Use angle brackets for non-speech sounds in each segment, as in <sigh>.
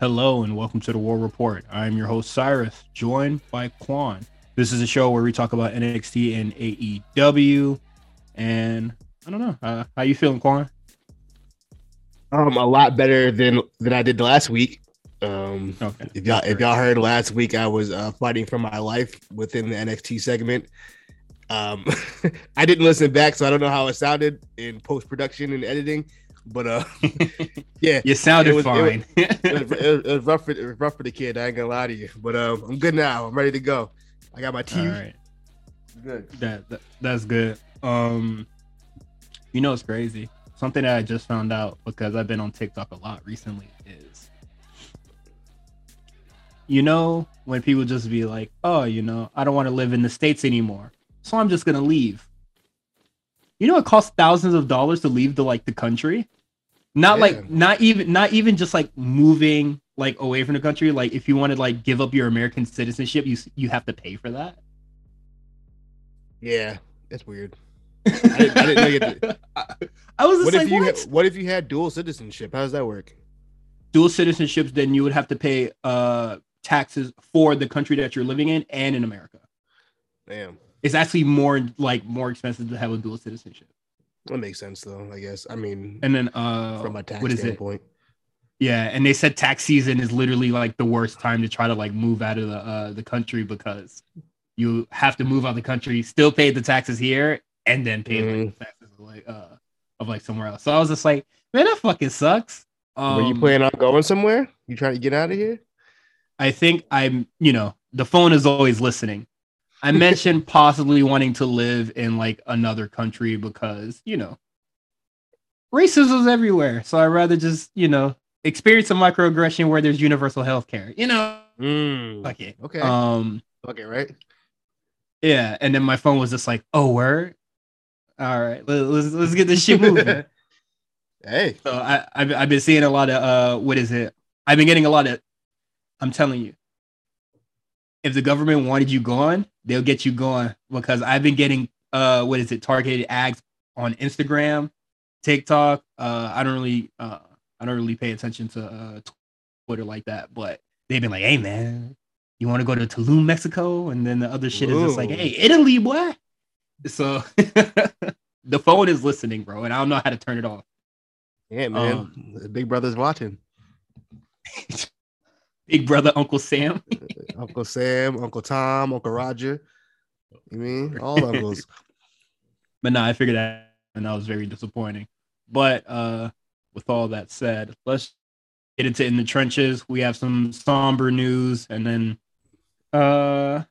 Hello and welcome to the War Report. I'm your host Cyrus, joined by Quan. This is a show where we talk about NXT and AEW. And I don't know, uh, how you feeling, Quan? Um, a lot better than than I did last week. Um, okay. If y'all if y'all heard last week, I was uh, fighting for my life within the NXT segment. Um, <laughs> I didn't listen back, so I don't know how it sounded in post production and editing. But uh, <laughs> yeah, you sounded was, fine. It was, it, was, it, was, rough for it was rough for the kid. I ain't gonna lie to you, but um, I'm good now. I'm ready to go. I got my teeth. All right. Good. That, that that's good. Um, you know it's crazy. Something that I just found out because I've been on TikTok a lot recently is, you know, when people just be like, "Oh, you know, I don't want to live in the states anymore, so I'm just gonna leave." You know, it costs thousands of dollars to leave the like the country. Not yeah. like not even not even just like moving like away from the country. Like if you want to like give up your American citizenship, you you have to pay for that. Yeah, that's weird. <laughs> I didn't, I didn't know you to... <laughs> I was what like, if you what? Had, what if you had dual citizenship? How does that work? Dual citizenships, then you would have to pay uh taxes for the country that you're living in and in America. Damn. It's actually more like more expensive to have a dual citizenship. That makes sense though, I guess. I mean, and then uh, from a tax what is standpoint. It? Yeah, and they said tax season is literally like the worst time to try to like move out of the uh, the country because you have to move out of the country, still pay the taxes here, and then pay mm-hmm. like, the taxes of like uh of like somewhere else. So I was just like, man, that fucking sucks. Um, Were you um, planning on going somewhere? You trying to get out of here? I think I'm. You know, the phone is always listening. I mentioned possibly wanting to live in like another country because, you know, racism is everywhere. So I'd rather just, you know, experience a microaggression where there's universal health care. You know? Mm, okay. Okay. Um okay, right? Yeah. And then my phone was just like, oh word. All right, let's let's get this shit moving. <laughs> hey. So I I've, I've been seeing a lot of uh what is it? I've been getting a lot of I'm telling you, if the government wanted you gone, they'll get you gone because I've been getting uh what is it targeted ads on Instagram, TikTok. Uh I don't really uh I don't really pay attention to uh Twitter like that, but they've been like, "Hey man, you want to go to Tulum, Mexico?" And then the other shit is just like, "Hey, Italy, boy." So <laughs> the phone is listening, bro, and I don't know how to turn it off. Yeah, man. Um, Big Brother's watching. <laughs> Big brother, Uncle Sam. <laughs> Uncle Sam, Uncle Tom, Uncle Roger. You mean all uncles? <laughs> but no, I figured that and that was very disappointing. But uh with all that said, let's get into in the trenches. We have some somber news and then uh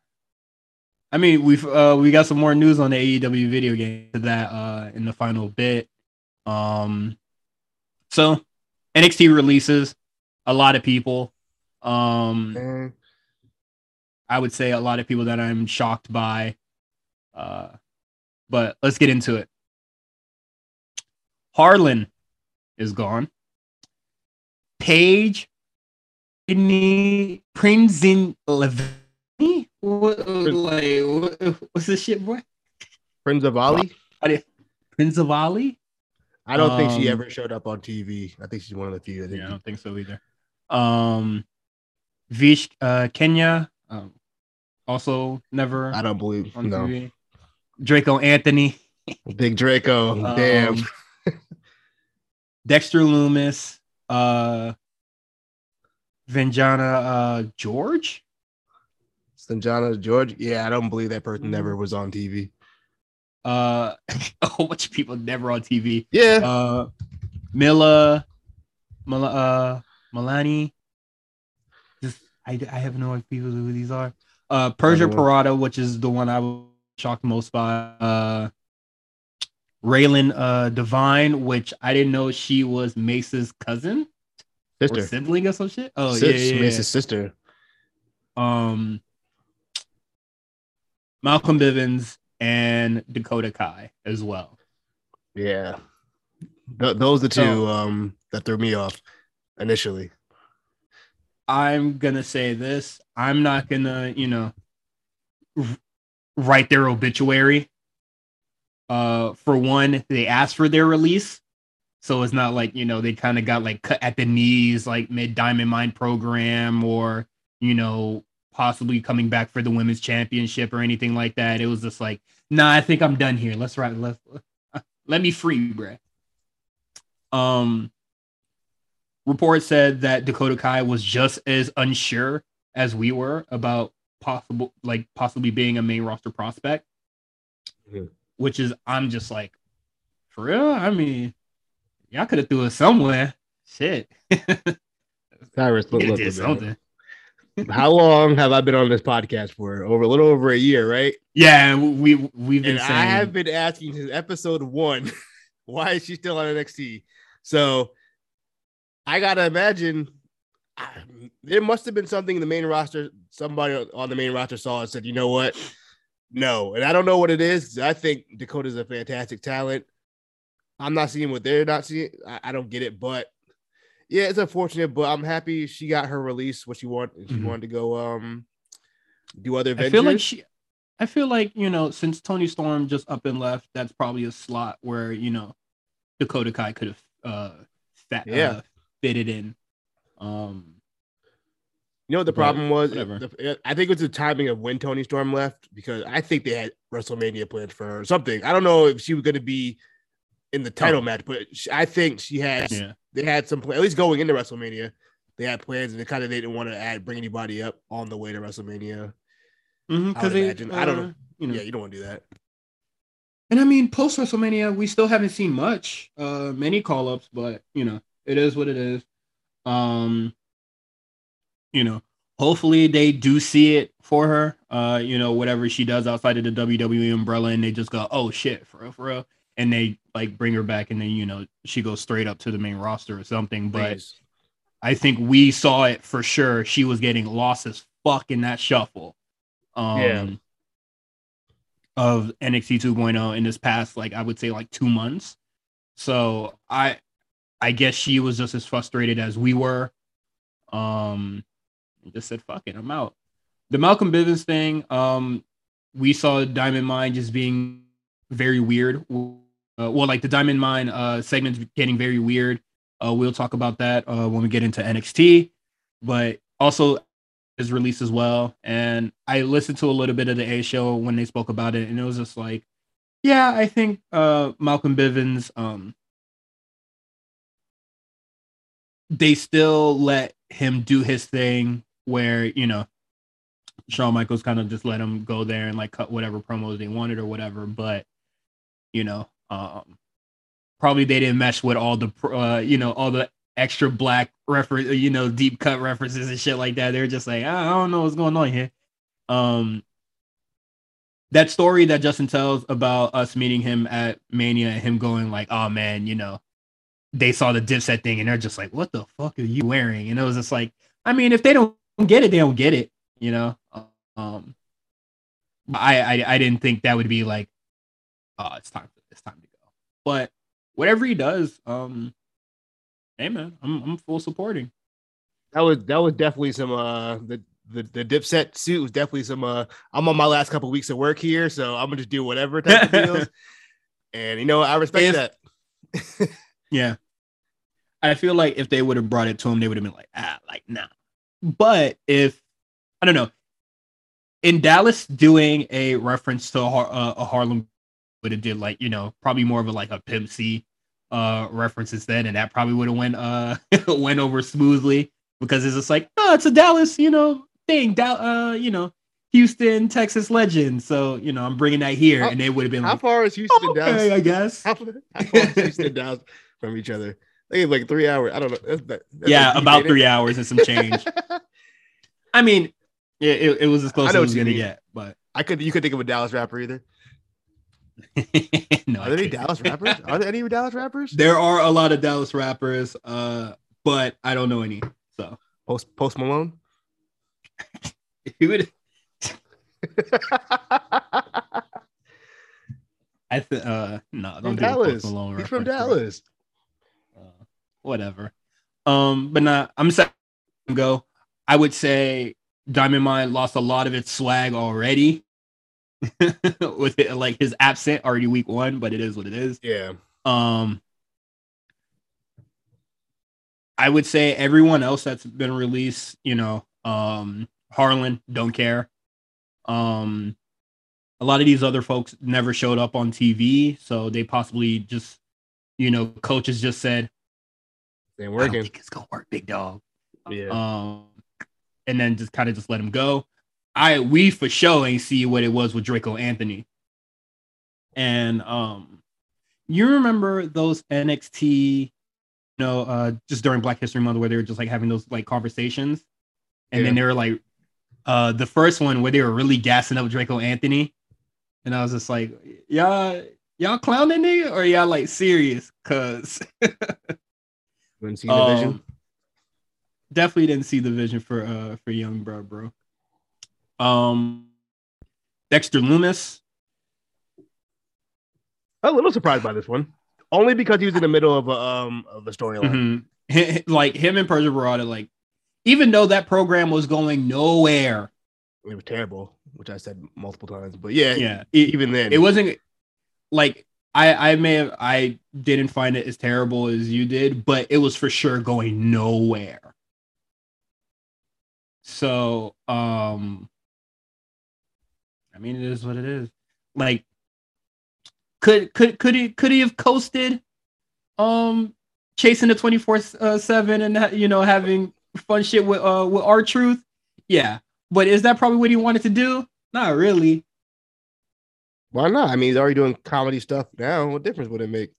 I mean we've uh we got some more news on the AEW video game to that uh in the final bit. Um so NXT releases a lot of people um, I would say a lot of people that I'm shocked by. Uh, but let's get into it. Harland is gone. Paige, Sydney, Prince in Levine. What, like, what, what's this shit, boy? Prince of Ali. Prince of Ali. I don't um, think she um, ever showed up on TV. I think she's one of the few. I yeah, I don't think so either. Um, Vish uh, Kenya, um, also never. I don't believe on no. TV. Draco Anthony, Big Draco, um, damn. <laughs> Dexter Lumis. uh, Venjana uh, George. Sanjana George. Yeah, I don't believe that person never was on TV. Uh, <laughs> a whole bunch of people never on TV. Yeah. Uh, Mila, Mila, uh, Milani, I, I have no idea who these are. Uh, Persia Pirotta, which is the one I was shocked most by. Uh, Raelyn uh, Divine, which I didn't know she was Mace's cousin sister. or sibling or some shit. Oh Sis, yeah, yeah, Mace's sister. Um, Malcolm Bivens and Dakota Kai as well. Yeah, Th- those are the two um, that threw me off initially. I'm gonna say this. I'm not gonna, you know, write their obituary. Uh, for one, they asked for their release, So it's not like, you know, they kind of got like cut at the knees, like mid Diamond Mine program or, you know, possibly coming back for the women's championship or anything like that. It was just like, nah, I think I'm done here. Let's ride. Let <laughs> let me free, bruh. Um, report said that Dakota Kai was just as unsure as we were about possible, like possibly being a main roster prospect. Mm-hmm. Which is, I'm just like, for real. I mean, y'all could have threw it somewhere. Shit. <laughs> Cyrus, look, <laughs> look, something. <laughs> How long have I been on this podcast for? Over a little over a year, right? Yeah, we we've been. And saying... I have been asking since episode one, why is she still on NXT? So I gotta imagine there must have been something in the main roster. Somebody on the main roster saw and said, "You know what? No." And I don't know what it is. I think Dakota's a fantastic talent. I'm not seeing what they're not seeing. I, I don't get it, but yeah, it's unfortunate. But I'm happy she got her release. What she wanted. She mm-hmm. wanted to go um do other ventures. I feel like she. I feel like you know since Toni Storm just up and left, that's probably a slot where you know Dakota Kai could have uh, fat, yeah. Uh, fitted in. Um, you know what the problem was? The, I think it was the timing of when Toni Storm left because I think they had WrestleMania planned for her or something. I don't know if she was going to be in the title oh. match, but she, I think she had. Yeah. They had some plan at least going into WrestleMania. They had plans and they kind of they didn't want to add bring anybody up on the way to WrestleMania. Mm-hmm, I, imagine. Uh, I don't know. You know. Yeah, you don't want to do that. And I mean, post WrestleMania, we still haven't seen much, uh, many call ups, but you know, it is what it is. Um, you know, hopefully they do see it for her. Uh, you know, whatever she does outside of the WWE umbrella, and they just go, oh shit, for real, for real, and they like bring her back, and then you know she goes straight up to the main roster or something. But I think we saw it for sure. She was getting lost as fuck in that shuffle. Um, yeah of NXT 2.0 in this past like I would say like 2 months. So I I guess she was just as frustrated as we were. Um just said fuck it, I'm out. The Malcolm Bivens thing, um we saw Diamond Mine just being very weird. Uh, well, like the Diamond Mine uh segments getting very weird. Uh we'll talk about that uh when we get into NXT. But also is released as well. And I listened to a little bit of the A show when they spoke about it, and it was just like, yeah, I think uh, Malcolm Bivens, um, they still let him do his thing where, you know, Shawn Michaels kind of just let him go there and like cut whatever promos they wanted or whatever. But, you know, um, probably they didn't mesh with all the, uh, you know, all the extra black reference, you know, deep cut references and shit like that. They're just like, I don't know what's going on here. Um, that story that Justin tells about us meeting him at Mania and him going like, oh man, you know, they saw the Dipset thing and they're just like, what the fuck are you wearing? And it was just like, I mean, if they don't get it, they don't get it, you know. Um, I I, I didn't think that would be like, oh, it's time it's time to go. But whatever he does, um, hey man, I'm I'm full supporting. That was that was definitely some uh the the, the dipset suit was definitely some uh I'm on my last couple of weeks of work here, so I'm gonna just do whatever type of <laughs> deals. And you know, I respect if, that. <laughs> yeah. I feel like if they would have brought it to him, they would have been like, ah, like nah. But if I don't know, in Dallas doing a reference to a, uh, a Harlem would have did like you know probably more of a like a Pimp C uh references then, and that probably would have went uh <laughs> went over smoothly because it's just like, oh, it's a Dallas, you know, thing. Da- uh, you know, Houston, Texas legend. So you know, I'm bringing that here, how, and they would have been. How like, far is Houston oh, okay, Dallas? I guess. How, how far is Houston <laughs> Dallas from each other? They like three hours. I don't know. That's, that's yeah, like about three hours and some change. <laughs> I mean, yeah, it, it was as close as I was gonna get, but I could. You could think of a Dallas rapper either. <laughs> no, are there any Dallas rappers? Are there any Dallas rappers? There are a lot of Dallas rappers, uh, but I don't know any. So Post Post Malone. <laughs> he would. I think uh no, don't Dallas. Malone He's from Dallas. Whatever. Um, but not. I'm saying go. I would say Diamond Mine lost a lot of its swag already. <laughs> with it like his absent already week one, but it is what it is. Yeah. Um I would say everyone else that's been released, you know, um, Harland, don't care. Um, a lot of these other folks never showed up on TV, so they possibly just, you know, coaches just said, "They working. I don't think it's gonna work, big dog." Yeah. Um, and then just kind of just let him go. I we for sure ain't see what it was with Draco Anthony. And um, you remember those NXT, you know, uh, just during Black History Month where they were just like having those like conversations, and yeah. then they were like, uh, the first one where they were really gassing up Draco Anthony, and I was just like, y'all, y'all clowning me or y'all like serious? Cause <laughs> didn't see the um, vision. Definitely didn't see the vision for uh for young bro, bro. Um, Dexter Lumis. a little surprised by this one, only because he was in the middle of a um of the storyline. Mm-hmm. like him and Persia Pirotta, like even though that program was going nowhere, it was terrible which I said multiple times. But yeah, yeah. It, even then, it wasn't like I I may have I didn't find it as terrible as you did, but it was for sure going nowhere. So, um, I mean, it is what it is. Like, could could could he could he have coasted, um, chasing the twenty four uh, seven and you know having fun shit with uh with R-Truth? Yeah, but is that probably what he wanted to do? Not really. Why not? I mean, he's already doing comedy stuff now. What difference would it make?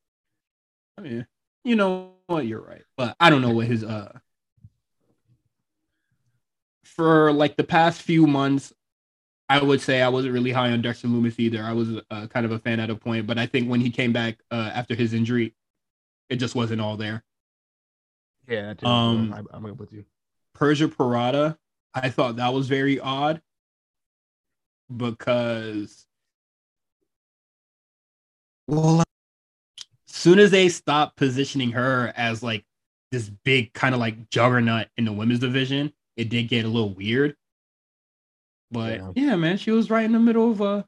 I mean, you know what? You're right, but I don't know what his uh. For like the past few months, I would say I wasn't really high on Dexter Lumis either. I was uh, kind of a fan at a point, but I think when he came back uh, after his injury, it just wasn't all there. Yeah, um, I, I'm with you. Persia Pirotta, I thought that was very odd because well, soon as they stopped positioning her as like this big kind of like juggernaut in the women's division, it did get a little weird. But yeah, yeah man, she was right in the middle of a,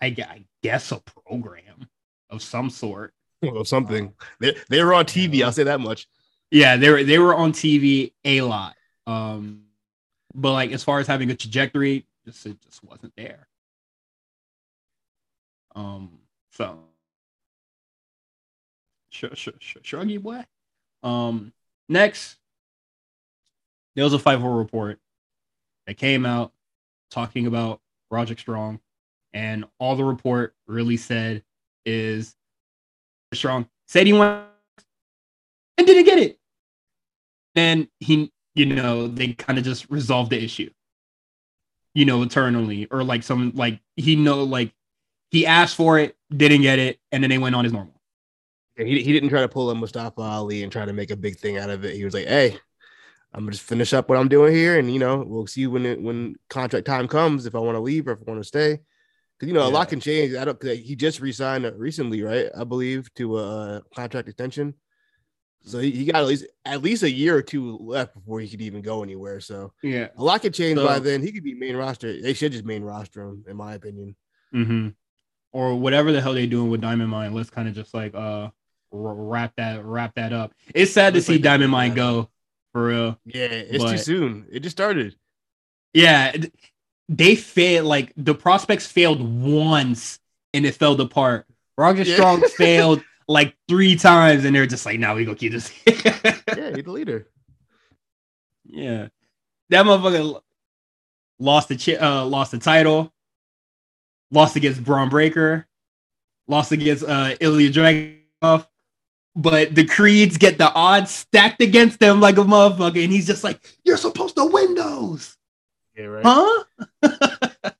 I, I guess, a program of some sort. <laughs> Well, something. They, they were on TV. I'll say that much. Yeah, they were they were on TV a lot. Um, but like as far as having a trajectory, just it just wasn't there. Um, so sure, sure, sure, shruggy boy. Um, next, there was a five report that came out talking about Roderick Strong, and all the report really said is Strong said he won and didn't get it. Then he you know, they kind of just resolved the issue, you know, eternally, or like some like he know like he asked for it, didn't get it, and then they went on as normal. He he didn't try to pull a Mustafa Ali and try to make a big thing out of it. He was like, "Hey, I'm gonna just finish up what I'm doing here, and you know, we'll see when it, when contract time comes if I want to leave or if I want to stay." Because you know, yeah. a lot can change. I don't. He just resigned recently, right? I believe to a contract extension. So he, he got at least at least a year or two left before he could even go anywhere. So yeah, a lot could change so, by then. He could be main roster. They should just main roster him, in my opinion. Mm-hmm. Or whatever the hell they're doing with Diamond Mine. Let's kind of just like uh wrap that wrap that up. It's sad to see like Diamond Mine go for real. Yeah, it's but, too soon. It just started. Yeah, they failed. Like the prospects failed once and it fell apart. Roger yeah. Strong <laughs> failed like three times, and they're just like, "Now nah, we gonna keep this." <laughs> yeah, he's the leader. Yeah, that motherfucker lost the uh, lost the title, lost against Bron Breakker, lost against uh, Ilya Dragunov. But the Creeds get the odds stacked against them like a motherfucker, and he's just like, "You're supposed to win those." Yeah, right. Huh? <laughs>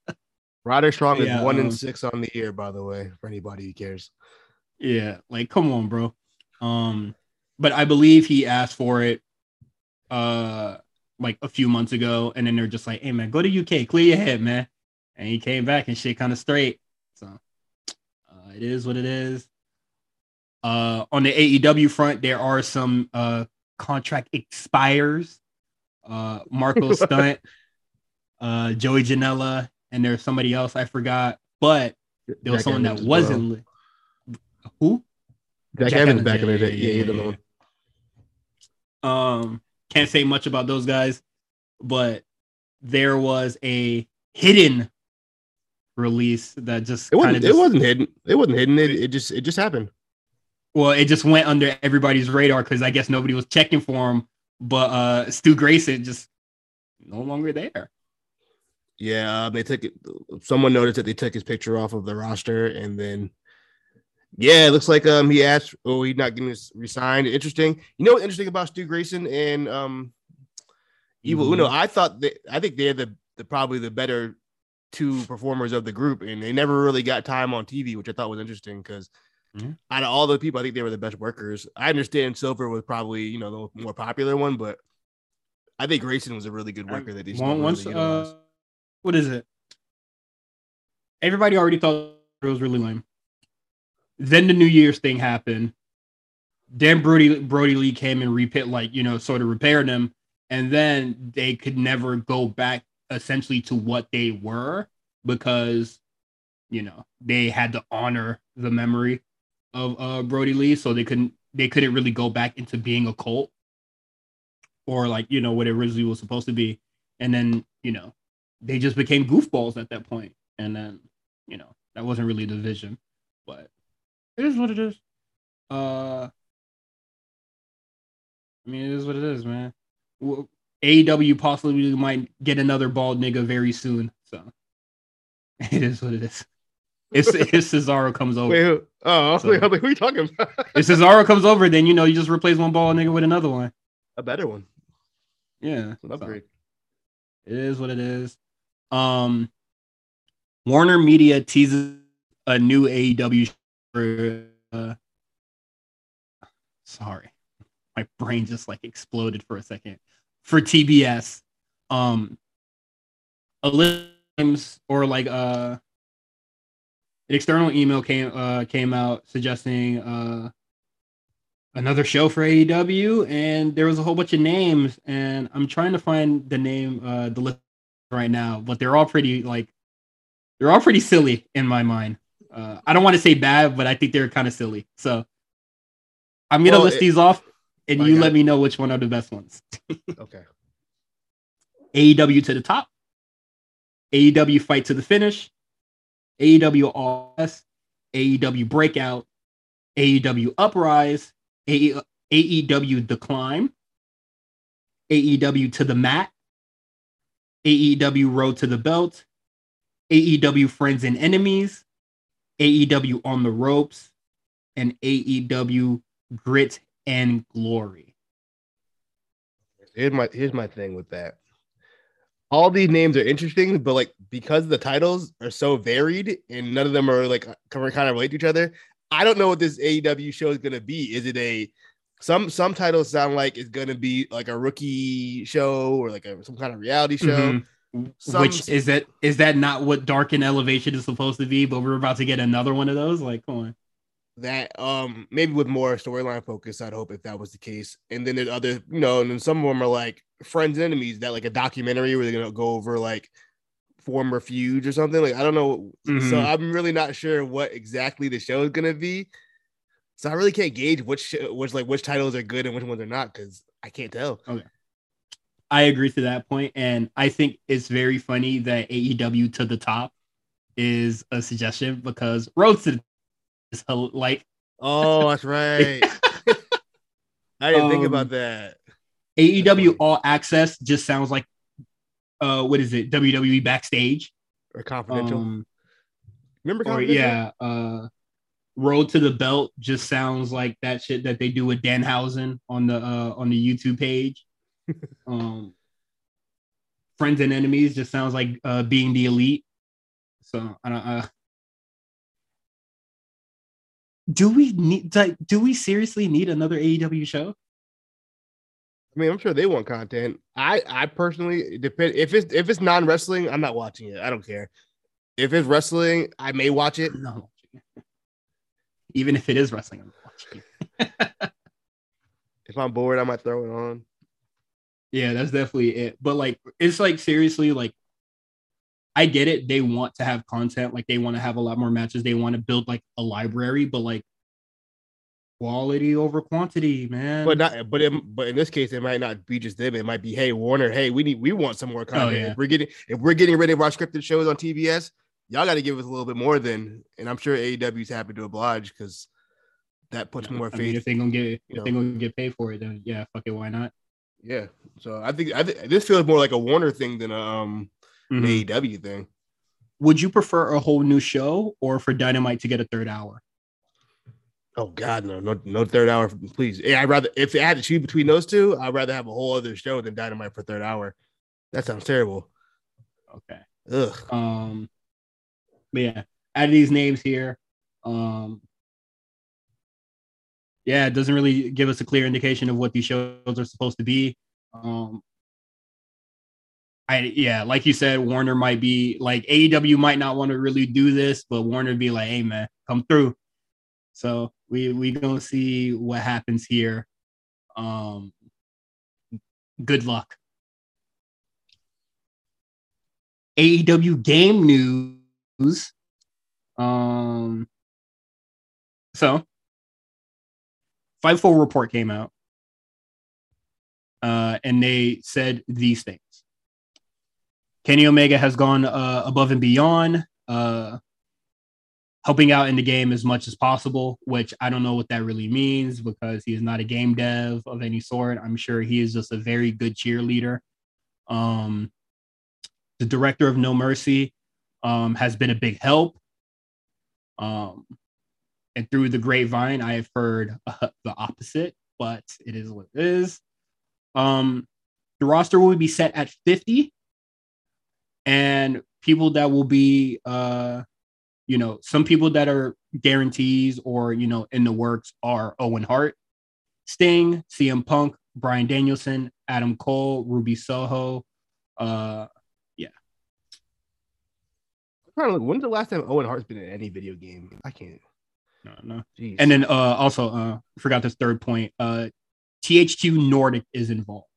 Ryder Strong yeah, is one um, in six on the year, by the way, for anybody who cares. Yeah, like come on, bro. Um, but I believe he asked for it uh like a few months ago, and then they're just like, hey man, go to UK, clear your head, man. And he came back and shit kind of straight. So uh, it is what it is. Uh on the AEW front, there are some uh contract expires. Uh Marko <laughs> Stunt, uh Joey Janela, and there's somebody else I forgot, but there was Jack someone that wasn't well. Who? Jack, Jack Evans, Evans back in the day. Yeah, yeah, yeah, Um, can't say much about those guys, but there was a hidden release that just it wasn't just, it wasn't hidden. It wasn't hidden. It, it just it just happened. Well, it just went under everybody's radar because I guess nobody was checking for him. But uh Stu Grayson just no longer there. Yeah, uh, they took it. Someone noticed that they took his picture off of the roster, and then yeah, it looks like um he asked, oh, he's not getting resigned. Interesting. You know what's interesting about Stu Grayson and um Evil mm-hmm. Uno? I thought that I think they're the, the probably the better two performers of the group, and they never really got time on TV, which I thought was interesting because mm-hmm. out of all the people, I think they were the best workers. I understand Silver was probably you know the more popular one, but I think Grayson was a really good worker that he's once. Really uh, what is it? Everybody already thought it was really lame. Then the New Year's thing happened. Then Brodie Brodie Lee came and repit like you know sort of repaired them, and then they could never go back essentially to what they were because you know they had to honor the memory of uh Brodie Lee, so they couldn't they couldn't really go back into being a cult or like you know what it originally was supposed to be, and then you know they just became goofballs at that point, and then you know that wasn't really the vision, but it is what it is. Uh, I mean, it is what it is, man. AEW possibly might get another bald nigga very soon, so <laughs> it is what it is. If, <laughs> if Cesaro comes over, wait, who? oh, so, wait, who are you talking about? <laughs> if Cesaro comes over, then you know you just replace one bald nigga with another one, a better one. Yeah, an upgrade. So, it is what it is. Um, Warner Media teases a new AEW. For, uh, sorry, my brain just like exploded for a second. For TBS, um, a times or like uh, an external email came uh came out suggesting uh another show for AEW, and there was a whole bunch of names, and I'm trying to find the name, uh, the list right now, but they're all pretty like they're all pretty silly in my mind. Uh, I don't want to say bad, but I think they're kind of silly. So I'm gonna well, list it, these off, and you God. let me know which one are the best ones. okay. AEW to the top. AEW fight to the finish. AEW All S. AEW Breakout. AEW Uprise. AEW The Climb, AEW To the Mat, AEW Road to the Belt, AEW Friends and Enemies, AEW On the Ropes, and AEW Grit and Glory. Here's my here's my thing with that. All these names are interesting, but like because the titles are so varied and none of them are like kind of relate to each other, I don't know what this AEW show is gonna be. Is it a some some titles sound like it's gonna be like a rookie show or like a, some kind of reality show. Mm-hmm. Some, Which is that is that not what Dark and Elevation is supposed to be? But we're about to get another one of those. Like, come on. That um maybe with more storyline focus, I'd hope if that was the case. And then there's other, you know, and then some of them are like friends and enemies that like a documentary where they're gonna go over like former feuds or something. Like I don't know. Mm-hmm. So I'm really not sure what exactly the show is gonna be. So I really can't gauge which which like which titles are good and which ones are not because I can't tell. Okay. I agree to that point, and I think it's very funny that AEW to the top is a suggestion because Road to the is like oh that's right. <laughs> I didn't um, think about that. AEW All Access just sounds like uh what is it WWE backstage or confidential. Um, Remember confidential? Or, yeah, uh Road to the Belt just sounds like that shit that they do with Danhausen on the uh on the YouTube page. <laughs> um Friends and Enemies just sounds like uh being the elite. So I don't uh do we need like do we seriously need another AEW show? I mean, I'm sure they want content. I I personally depend if it's if it's non wrestling, I'm not watching it. I don't care. If it's wrestling, I may watch it. No, even if it is wrestling, I'm watching it. <laughs> if I'm bored, I might throw it on. Yeah, that's definitely it. But like, it's like seriously, like, I get it. They want to have content, like they want to have a lot more matches. They want to build like a library, but like, quality over quantity, man. But not, but in, but in this case, it might not be just them. It might be, hey, Warner, hey, we need, we want some more content. Oh, yeah. If we're getting, if we're getting rid of our scripted shows on TBS, y'all got to give us a little bit more than. And I'm sure AEW is happy to oblige because that puts more faith. Mean, if they gonna get, if know. they gonna get paid for it, then yeah, fuck it, why not? Yeah. So I think I think this feels more like a Warner thing than a um mm-hmm. AEW thing. Would you prefer a whole new show or for Dynamite to get a third hour? Oh God, no, no, no third hour, please. Yeah, I'd rather if I had to choose between those two, I'd rather have a whole other show than Dynamite for third hour. That sounds terrible. Okay. Ugh. Um. But yeah, add these names here. Um. Yeah, it doesn't really give us a clear indication of what these shows are supposed to be. Um. I yeah, like you said, Warner might be like AEW might not want to really do this, but Warner be like, "Hey man, come through." So we we gonna see what happens here. Um, good luck. AEW game news. Um, so Fightful report came out, uh, and they said these things. Kenny Omega has gone uh, above and beyond. Uh, helping out in the game as much as possible, which I don't know what that really means because he is not a game dev of any sort. I'm sure he is just a very good cheerleader. Um, the director of No Mercy um, has been a big help. Um, and through the grapevine, I have heard uh, <laughs> the opposite, but it is what it is. Um, the roster will be set at 50, and people that will be uh, you know, some people that are guarantees or, you know, in the works are Owen Hart, Sting, CM Punk, Bryan Danielson, Adam Cole, Ruby Soho. Uh, yeah. trying to look When's the last time Owen Hart's been in any video game? I can't. No, no. Jeez. And then uh, also, uh, forgot this third point. Uh, THQ Nordic is involved,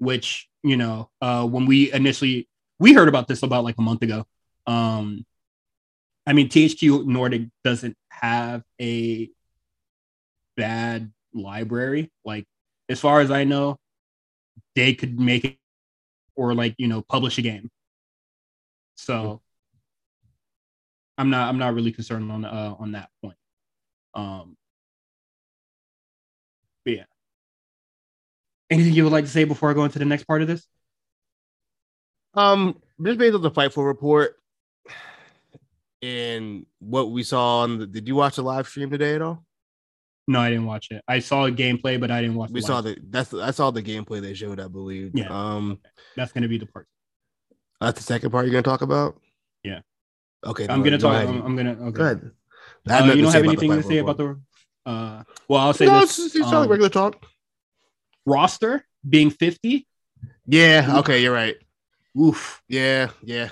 which you know, uh, when we initially we heard about this about like a month ago. Um, I mean, THQ Nordic doesn't have a bad library. Like, as far as I know, they could make it or like you know publish a game. So I'm not I'm not really concerned on uh, on that point. Um, Anything you would like to say before I go into the next part of this? Um, just based on the Fightful report, and what we saw on the did you watch the live stream today at all? No, I didn't watch it. I saw a gameplay, but I didn't watch. We the saw the that's I saw the gameplay they showed. I believe. Yeah. Um, okay. that's gonna be the part. That's the second part you're gonna talk about. Yeah. Okay. I'm gonna talk. I'm, I'm, gonna. Okay. Go ahead. Uh, you don't have anything to say about the. Uh, well, I'll say no, this. It's, it's um, regular talk. Roster being 50. Yeah. Okay. You're right. Oof. Yeah. Yeah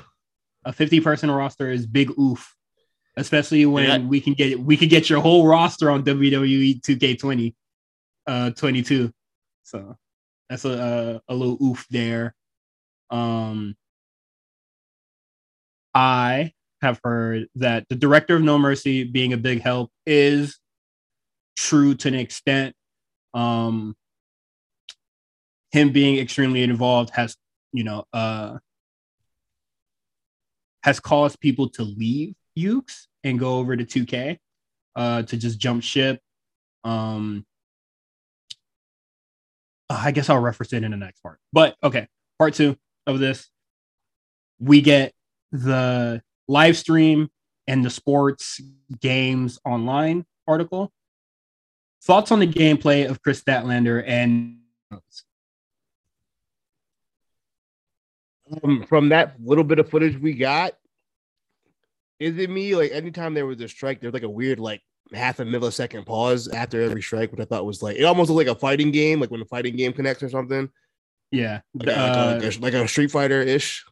a 50 person roster is big oof, especially when yeah. we can get we could get your whole roster on WWE 2K20 uh 22. So that's a, a, a little oof there. Um I have heard that the director of No Mercy being a big help is true to an extent. Um him being extremely involved has, you know, uh has caused people to leave Yuke's and go over to 2K uh, to just jump ship. Um, uh, I guess I'll reference it in the next part. But okay, part two of this, we get the live stream and the sports games online article. Thoughts on the gameplay of Kris Statlander and um, from that little bit of footage we got, is it me? Like anytime there was a strike, there's like a weird like half a millisecond pause after every strike, which I thought was like it almost looked like a fighting game, like when a fighting game connects or something. Yeah, like, uh, like, a, like, a, Street Fighter ish.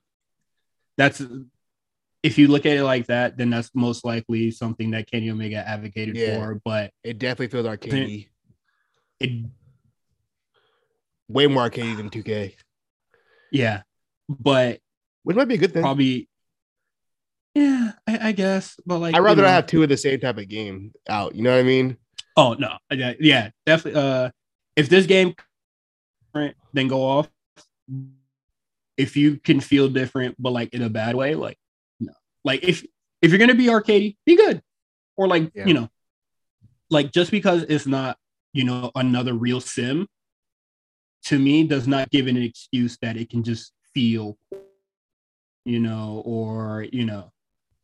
That's if you look at it like that, then that's most likely something that Kenny Omega advocated yeah, for. But it definitely feels arcadey. It way more arcadey than 2K. Yeah, but which might be a good thing. Probably Yeah, I, I guess, but like I'd rather you know, have two of the same type of game out. You know what I mean? Oh no, yeah, yeah, definitely. Uh, if this game then go off. If you can feel different, but like in a bad way, like no, like if if you're gonna be arcadey, be good, or like yeah. you know, like just because it's not you know another real sim, to me does not give an excuse that it can just feel, you know, or you know,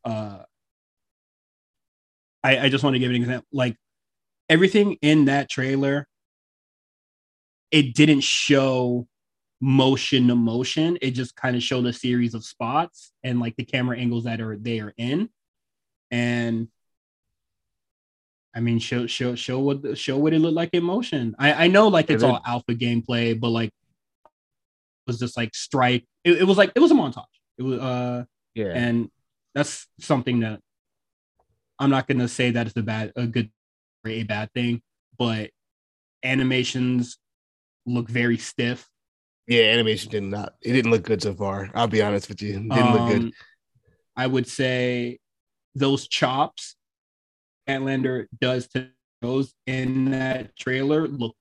uh, I I just want to give an example, like everything in that trailer it didn't show motion to motion. It just kind of showed a series of spots and like the camera angles that are they are in. And I mean, show show show what show what it looked like in motion. I I know like it's all alpha gameplay, but like was just like strike. It, it was like it was a montage. It was uh yeah, and that's something that I'm not gonna say that it's a bad a good or a bad thing, but animations look very stiff. Yeah, animation did not. It didn't look good so far. I'll be honest with you. It didn't um, look good. Um, I would say those chops Statlander does to those in that trailer look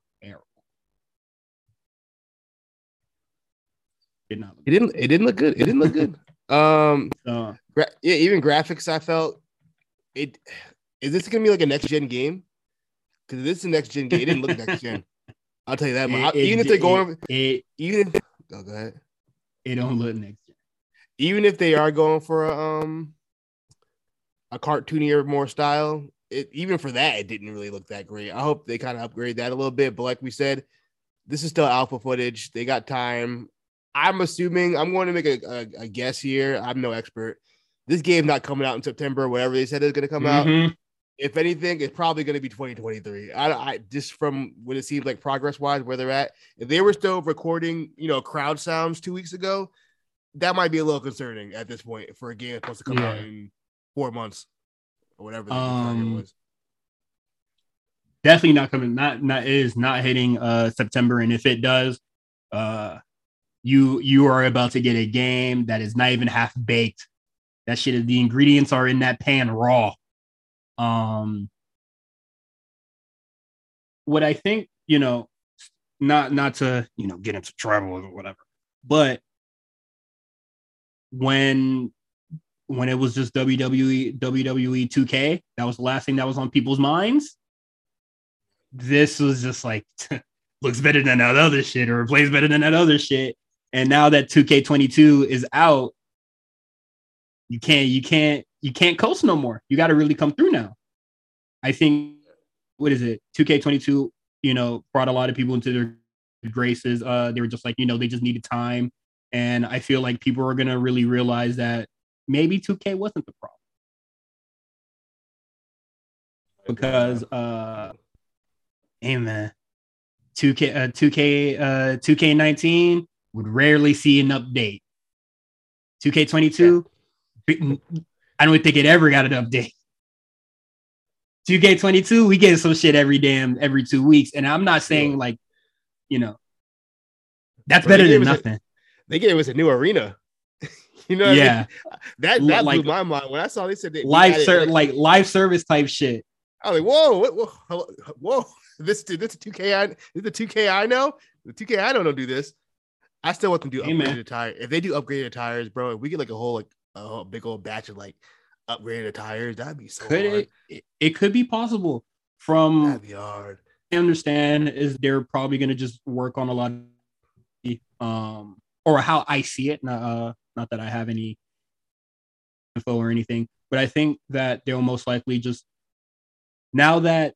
Did not it didn't it didn't look good. It didn't look good. <laughs> Um uh, gra- yeah, even graphics I felt it is this gonna be like a next gen game? Because this is a next gen game. It didn't look next gen. <laughs> I'll tell you that. It, even it, if they're going, it, even if, oh, go ahead. It don't look next year. Even if they are going for a um a cartoonier more style, it even for that it didn't really look that great. I hope they kind of upgrade that a little bit. But like we said, this is still alpha footage. They got time. I'm assuming I'm going to make a, a, a guess here. I'm no expert. This game not coming out in September, whatever they said is going to come mm-hmm. out if anything, it's probably going to be 2023. I, I just from what it seems like progress wise, where they're at. If they were still recording, you know, crowd sounds two weeks ago, that might be a little concerning at this point for a game supposed to come yeah. out in four months or whatever the um, was. Definitely not coming. Not not is not hitting uh September, and if it does, uh, you you are about to get a game that is not even half baked. That shit is the ingredients are in that pan raw. Um, what I think, you know, not not to you know get into trouble or whatever, but when when it was just WWE WWE 2K, that was the last thing that was on people's minds. This was just like <laughs> looks better than that other shit or plays better than that other shit. And now that 2K22 is out, you can't you can't you can't coast no more. You got to really come through now. I think what is it? 2K22, you know, brought a lot of people into their graces. Uh, they were just like, you know, they just needed time, and I feel like people are gonna really realize that maybe 2K wasn't the problem because uh, hey man, 2K uh, 2K uh 2K19 would rarely see an update. 2K22, yeah. I don't think it ever got an update. 2K22, we get some shit every damn every two weeks. And I'm not saying like, you know, that's better than nothing. A, they gave us a new arena. <laughs> you know, yeah, I mean? that that like, blew my mind when I saw they said live ser- like live service type shit. I was like, whoa, whoa, whoa, <laughs> this this 2K I this the 2K I know. The 2K I don't know do this. I still want them to do upgraded tires. If they do upgraded tires, bro, if we get like a whole like a big old batch of like upgraded tires. That'd be so could hard. It, it could be possible. From that'd be hard. I understand is they're probably gonna just work on a lot of, um or how I see it. Not, uh, not that I have any info or anything, but I think that they'll most likely just now that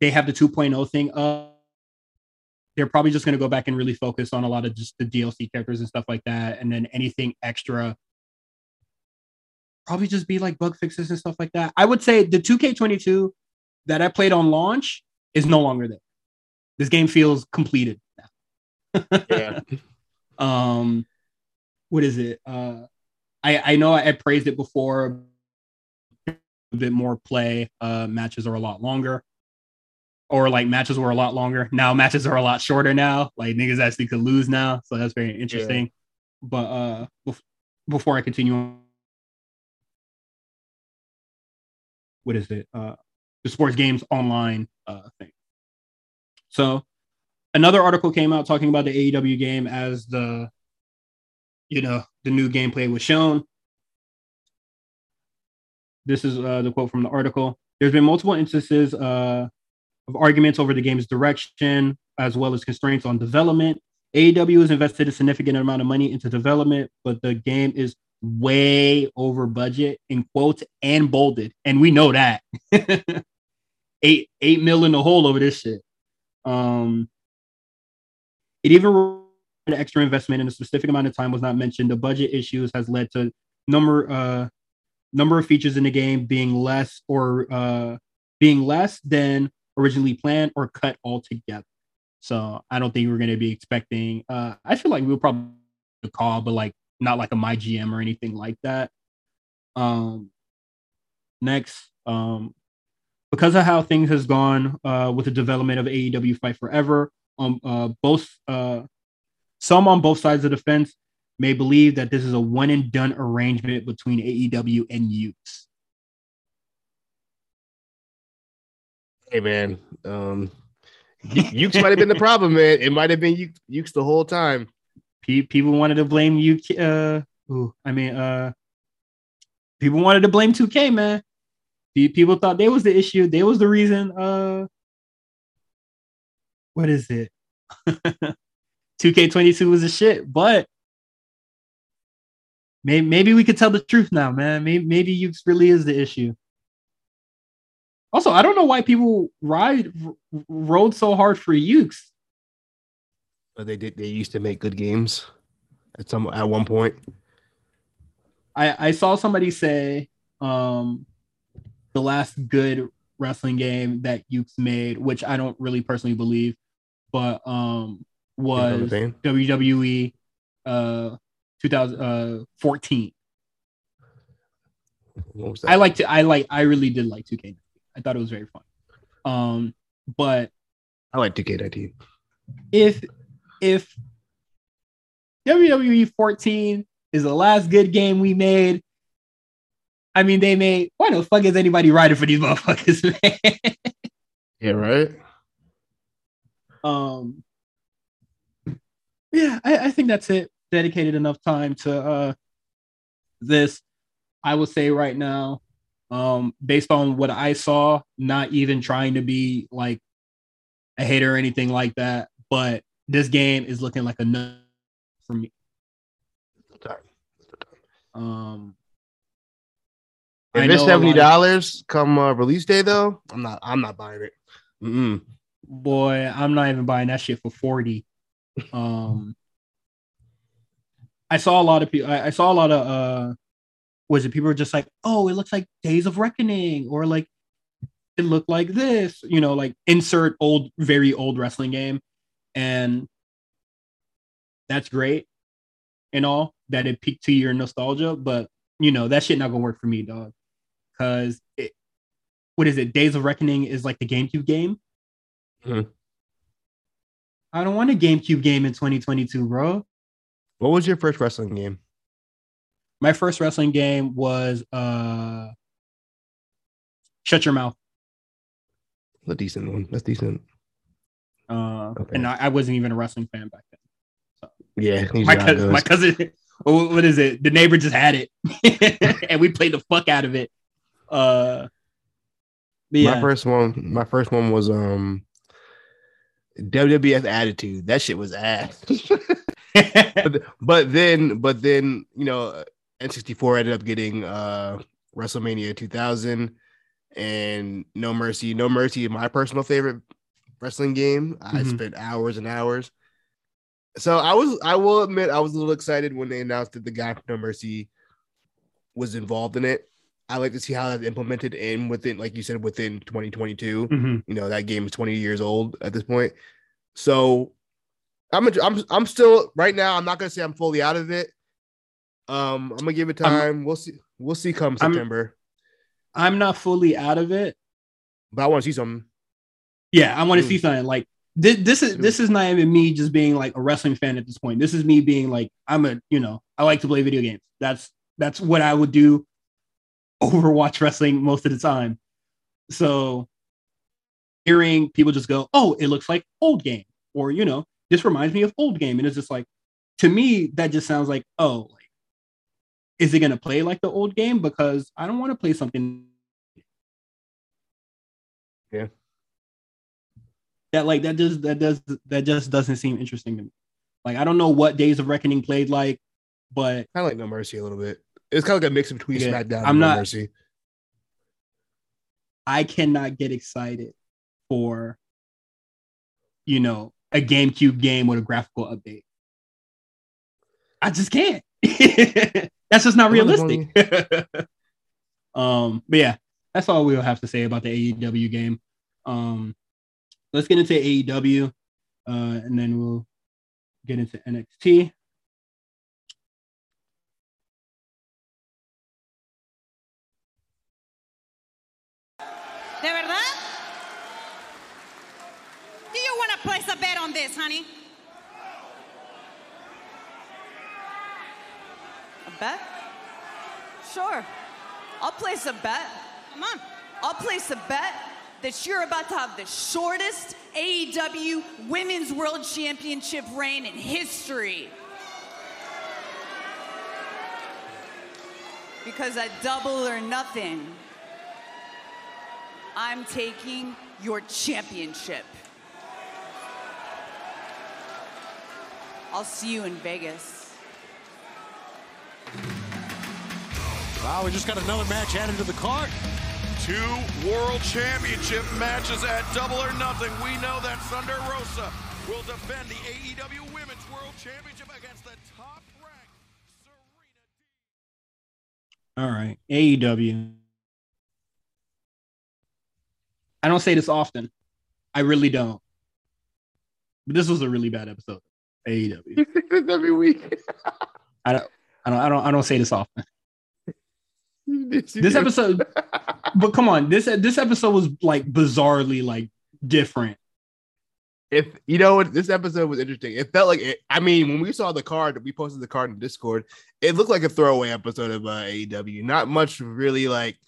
they have the 2.0 thing up, they're probably just going to go back and really focus on a lot of just the DLC characters and stuff like that. And then anything extra probably just be like bug fixes and stuff like that. I would say the 2K22 that I played on launch is no longer there. This game feels completed now. yeah. <laughs> Um, what is it? Uh, I I know I praised it before. A bit more play. Uh, matches are a lot longer, or like matches were a lot longer. Now matches are a lot shorter now. Like niggas actually could lose now, so that's very interesting. Yeah. But uh, bef- before I continue what is it? Uh, the sports games online uh, thing. So another article came out talking about the AEW game as the you know the new gameplay was shown. This is uh, the quote from the article. There's been multiple instances uh, of arguments over the game's direction, as well as constraints on development. AEW has invested a significant amount of money into development, but the game is way over budget in quotes and bolded, and we know that. <laughs> eight eight mil in the hole over this shit. Um, it even an extra investment in a specific amount of time was not mentioned. The budget issues has led to number uh number of features in the game being less or uh being less than originally planned or cut altogether. So I don't think we're going to be expecting. Uh, I feel like we'll probably call, but like not like a my GM or anything like that. Um, next, um, because of how things has gone uh, with the development of AEW Fight Forever, um, uh, both uh, some on both sides of the fence may believe that this is a one and done arrangement between AEW and Yuke's. Hey man, um, Yuke's might have been the <laughs> problem, man. It might have been Yuke's the whole time. People wanted to blame you. Uh, ooh, I mean, uh, people wanted to blame 2K, man. People thought they was the issue. They was the reason. Uh, what is it? <laughs> 2K22 was a shit, but maybe maybe we could tell the truth now, man. Maybe maybe really is the issue. Also, I don't know why people ride rode so hard for Yuke's. But they did. They used to make good games at some at one point. I I saw somebody say um the last good wrestling game that Yuke's made, which I don't really personally believe, but um was WWE uh 2014. Uh, I like to I like I really did like 2K. I thought it was very fun. Um, but I like 2K19. If if WWE 14 is the last good game we made, I mean they made why the fuck is anybody riding for these motherfuckers, <laughs> man? yeah, right. Um yeah, I, I think that's it. Dedicated enough time to uh this. I would say right now, um, based on what I saw, not even trying to be like a hater or anything like that, but this game is looking like a no for me. Um, if it's seventy dollars come uh, release day though, I'm not. I'm not buying it. Mm-mm. Boy, I'm not even buying that shit for forty. Um, I saw a lot of people. I, I saw a lot of uh was it people were just like, oh, it looks like Days of Reckoning, or like it looked like this, you know, like insert old, very old wrestling game. And that's great and all that it peaked to your nostalgia, but you know, that shit not gonna work for me, dog. Cause it what is it? Days of Reckoning is like the GameCube game. Mm-hmm. I don't want a GameCube game in 2022, bro. What was your first wrestling game? My first wrestling game was uh Shut Your Mouth. A decent one. That's decent. Uh, okay. and I, I, wasn't even a wrestling fan back then. So. Yeah, my cousin, my <laughs> cousin, what is it? The neighbor just had it, <laughs> and we played the fuck out of it. Uh, yeah. My first one, my first one was um WWF Attitude. That shit was ass. <laughs> but, but then, but then, you know, N64 ended up getting uh, WrestleMania 2000 and No Mercy. No Mercy is my personal favorite wrestling game. Mm-hmm. I spent hours and hours. So I was, I will admit, I was a little excited when they announced that the guy from No Mercy was involved in it. I like to see how that's implemented in within, like you said, within 2022. Mm-hmm. You know, that game is 20 years old at this point. So I'm, a, I'm, I'm still right now. I'm not gonna say I'm fully out of it um, I'm gonna give it time. I'm, we'll see. We'll see come September. I'm, I'm, not fully out of it, but I want to see something. Yeah, I want to mm. see something. Like this, this is this is not even me just being like a wrestling fan at this point. This is me being like I'm a you know I like to play video games. That's that's what I would do. <laughs> Overwatch wrestling most of the time. So hearing people just go, "Oh, it looks like old game," or you know, this reminds me of old game, and it's just like, to me, that just sounds like, oh, is it gonna play like the old game? Because I don't want to play something. Yeah. That like that just that does that just doesn't seem interesting to me. Like I don't know what Days of Reckoning played like, but I like No Mercy a little bit. It's kind of like a mix between yeah, SmackDown I'm and not, No Mercy. I cannot get excited for, you know, a GameCube game with a graphical update. I just can't. <laughs> that's just not realistic. <laughs> <laughs> um, but yeah, that's all we'll have to say about the AEW game. Um, let's get into AEW, uh, and then we'll get into NXT. ¿De verdad? Do you want to place a bet on this, honey? Bet? Sure. I'll place a bet. Come on. I'll place a bet that you're about to have the shortest AEW Women's World Championship reign in history. Because at double or nothing, I'm taking your championship. I'll see you in Vegas. Wow, we just got another match added to the card. Two world championship matches at double or nothing. We know that Thunder Rosa will defend the AEW Women's World Championship against the top ranked Serena. All right, AEW. I don't say this often. I really don't. But this was a really bad episode. AEW. Every week. I don't. I don't. I don't. I don't say this often. <laughs> this episode, <laughs> but come on, this this episode was like bizarrely like different. If you know what this episode was interesting, it felt like it, I mean, when we saw the card, we posted the card in Discord. It looked like a throwaway episode of uh, AEW. Not much really like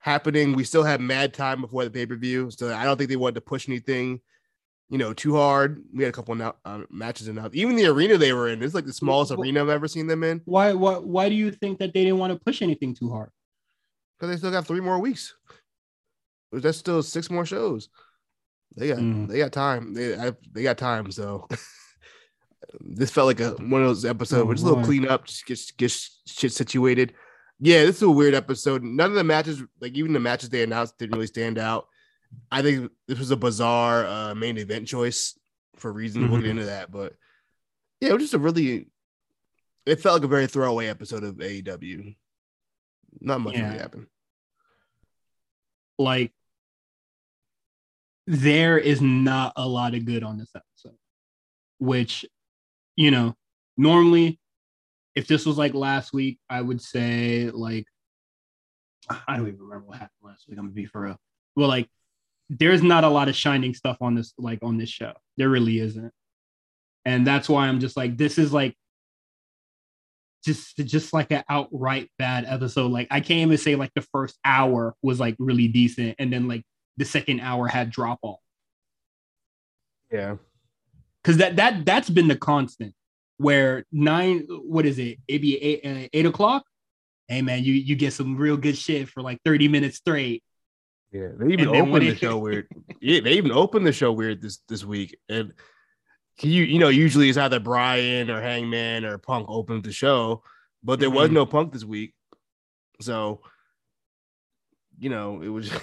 happening. We still had mad time before the pay per view, so I don't think they wanted to push anything, you know, too hard. We had a couple of uh, matches enough. Even the arena they were in, it's like the smallest well, arena I've ever seen them in. Why? Why? Why do you think that they didn't want to push anything too hard? Because they still got three more weeks. That's still six more shows. They got mm. they got time. They I, they got time. So <laughs> this felt like a one of those episodes oh, where just a little clean up, just get get shit situated. Yeah, this is a weird episode. None of the matches, like even the matches they announced, didn't really stand out. I think this was a bizarre uh, main event choice for reasons. Mm-hmm. We'll get into that, but yeah, it was just a really. It felt like a very throwaway episode of AEW. Not much yeah. really happened. Like, there is not a lot of good on this episode, which, you know, normally if this was like last week, I would say like I don't even remember what happened last week. I'm gonna be for real. Well, like there's not a lot of shining stuff on this like on this show. There really isn't. And that's why I'm just like, this is like just just like an outright bad episode. Like I can't even say like the first hour was like really decent, and then like the second hour had drop off. Yeah, because that that that's been the constant where nine, what is it? Maybe eight, uh, eight o'clock. Hey man, you you get some real good shit for like thirty minutes straight. Yeah, they even opened the show <laughs> weird. Yeah, they even opened the show weird this this week, and you you know usually it's either Bryan or Hangman or Punk opened the show, but there mm-hmm. was no Punk this week, so you know it was. <laughs>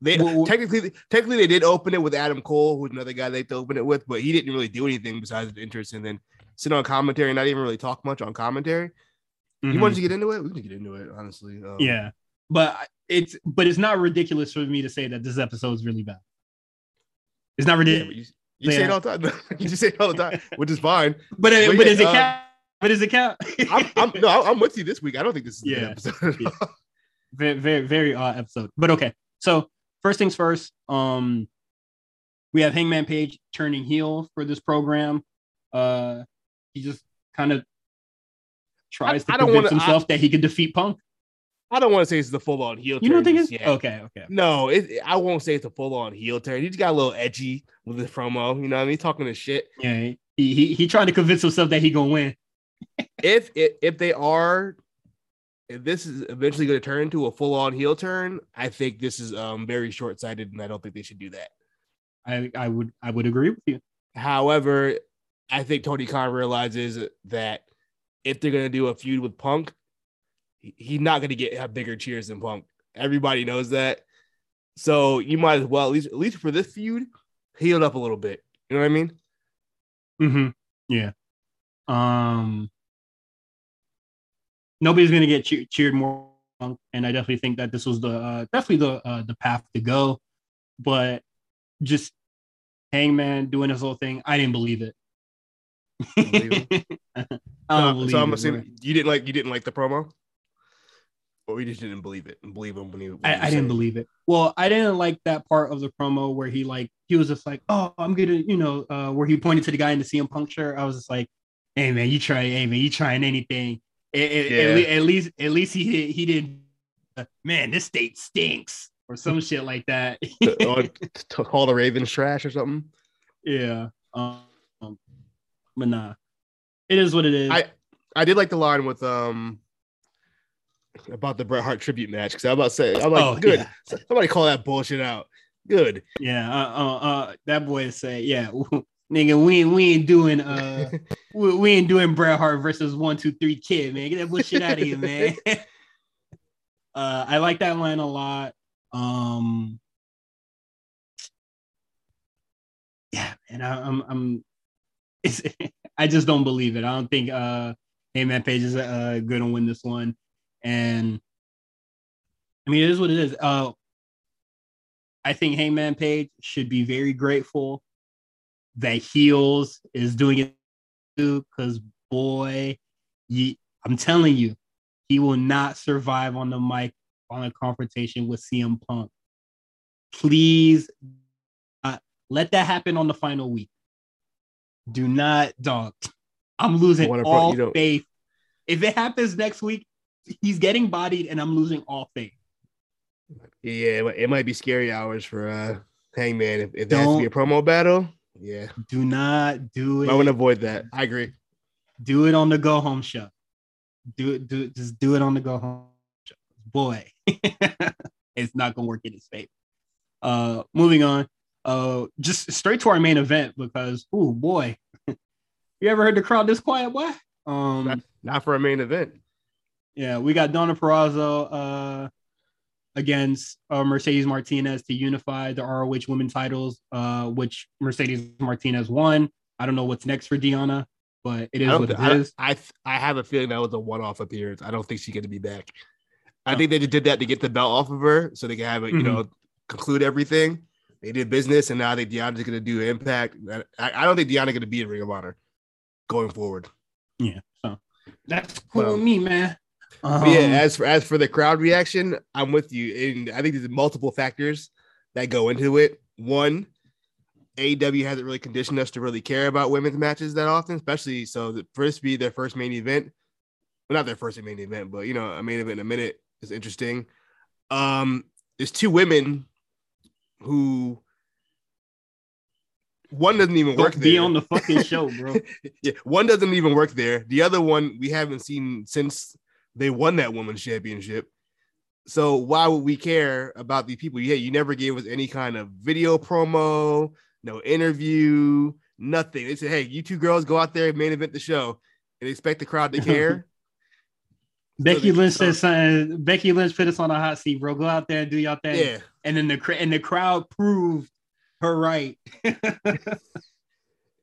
They well, technically technically they did open it with Adam Cole, who's another guy they open it with, but he didn't really do anything besides the interest. And then sit on commentary and not even really talk much on commentary. Mm-hmm. You wanted to get into it? We can get into it, honestly. Um, yeah, but it's but it's not ridiculous for me to say that this episode is really bad. It's not ridiculous. You, say it all the time. <laughs> you just say it all the time, which is fine. But uh, but, but yeah, is it um, count? But is it count? <laughs> I'm, I'm, no, I'm with you this week. I don't think this is yeah, episode. <laughs> yeah. Very very very odd episode. But okay, so first things first. Um, we have Hangman Page turning heel for this program. Uh, he just kind of tries I, to I convince wanna, himself I, that he could defeat Punk. I don't want to say it's the full on heel. Turn. You don't think it's yet. okay? Okay. No, it, I won't say it's a full on heel turn. He just got a little edgy with his promo. You know what I mean? Talking to shit. Yeah, he he, he trying to convince himself that he gonna win. <laughs> If if, if they are, if this is eventually going to turn into a full on heel turn, I think this is um very short sighted, and I don't think they should do that. I I would I would agree with you. However, I think Tony Khan realizes that if they're going to do a feud with Punk, he- he's not going to get have bigger cheers than Punk. Everybody knows that. So you might as well at least at least for this feud, heal up a little bit. You know what I mean? Mm-hmm. Yeah. Um. Nobody's gonna get cheer- cheered more, and I definitely think that this was the uh, definitely the uh, the path to go. But just Hangman doing his whole thing, I didn't believe it. believe <laughs> I don't So- believe so I'm it, assuming you didn't like you didn't like the promo, or we just didn't believe it and believe him when he. When I, was I didn't believe it. Well, I didn't like that part of the promo where he like he was just like, "Oh, I'm gonna," you know, uh, where he pointed to the guy in the CM Punk shirt. I was just like, "Hey man, you try, hey man, you trying anything? At, at- Yeah. at, at least, at least he did, he didn't. uh, man, this state stinks or some shit like that. <laughs> to call the Ravens trash or something. yeah. Um, but nah, it is what it is. I I did like the line with um about the Bret Hart tribute match because I'm about to say I'm like Oh, good. yeah. Somebody call that bullshit out. Good. yeah. Uh, uh, uh, that boy say, yeah, <laughs> nigga, we ain't, we ain't doing uh. <laughs> we, we ain't doing Bret Hart versus one, two, three kid, man. Get that bullshit out of here, man. <laughs> uh, I like that line a lot. Um, yeah, and I, I'm, I'm, it's, I just don't believe it. I don't think uh, Hangman Page is uh, going to win this one, and I mean, it is what it is. Uh, I think Hangman Page should be very grateful that Heels is doing it too, because boy, you, I'm telling you, he will not survive on the mic on a confrontation with CM Punk. Please uh, let that happen on the final week. Do not, dog. I'm losing pro- all don't- faith. If it happens next week, he's getting bodied, and I'm losing all faith. Yeah, it might, be scary hours for uh Hangman if, if has to be a promo battle. Yeah, Do not do it. I want to avoid that. I agree. do it on the go home show. Do it, do it, just do it on the go home show. Boy, <laughs> it's not gonna work in his favor. Uh moving on. Uh just straight to our main event because oh boy. <laughs> you ever heard the crowd this quiet, boy? Um Not, not for a main event. Yeah, we got Deonna Purrazzo uh against uh, Mercedes Martinez to unify the ROH women titles, uh, which Mercedes Martinez won. I don't know what's next for Deonna, but it is what it I, is. I I have a feeling that was a one-off appearance. I don't think she's going to be back. I Oh. think they just did that to get the belt off of her, so they can have it, you Mhm. know, conclude everything. They did business, and now I think Deonna's going to do Impact. I, I don't think Deonna's going to be in Ring of Honor going forward. Yeah, so that's cool with me, man. Um, yeah, as for as for the crowd reaction, I'm with you. And I think there's multiple factors that go into it. One, AEW hasn't really conditioned us to really care about women's matches that often, especially so the first be their first main event. Well, not their first main event, but you know, a main event in a minute is interesting. Um, there's two women who one doesn't even work don't be there. on the fucking show, bro. <laughs> yeah, one doesn't even work there. The other one we haven't seen since they won that women's championship. So why would we care about these people? Yeah, you never gave us any kind of video promo, no interview, nothing. They said, "Hey, you two girls go out there and main event the show, and expect the crowd to care." <laughs> Becky Lynch said something. Becky Lynch put us on a hot seat, bro. Go out there and do your thing. yeah, And then the and the crowd proved her right. <laughs>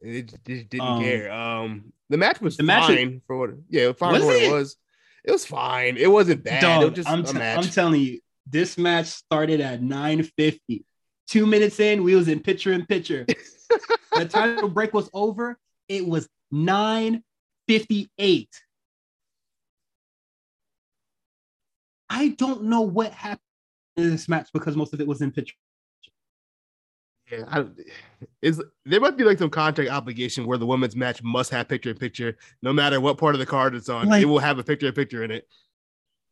they just didn't Um, care. Um, the match was the match is- fine for what. Yeah, fine for what it? it was. It was fine. It wasn't bad. it was just I'm, a t- match. I'm telling you, this match started at 9:50. Two minutes in, we was in picture in picture. <laughs> the title break was over. It was 9:58. I don't know what happened in this match because most of it was in picture. Yeah, I, is there might be like some contract obligation where the women's match must have picture in picture, no matter what part of the card it's on. Like- it will have a picture in picture in it.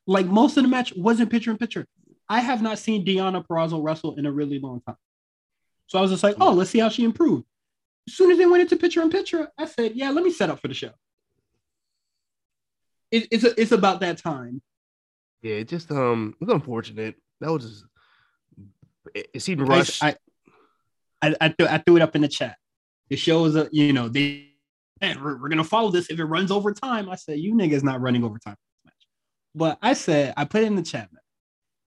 Like most of the match wasn't picture in picture. I have not seen Deonna Purrazzo wrestle in a really long time. So I was just like, oh, let's see how she improved. As soon as they went into picture in picture, I said, yeah, let me set up for the show. It, it's a, it's about that time. Yeah, it just um, it's unfortunate. That was just it, it seemed rushed. I, I, I, th- I threw it up in the chat. It shows that you know they man, we're, we're gonna follow this if it runs over time. I said, you niggas not running over time. But I said, I put it in the chat, man.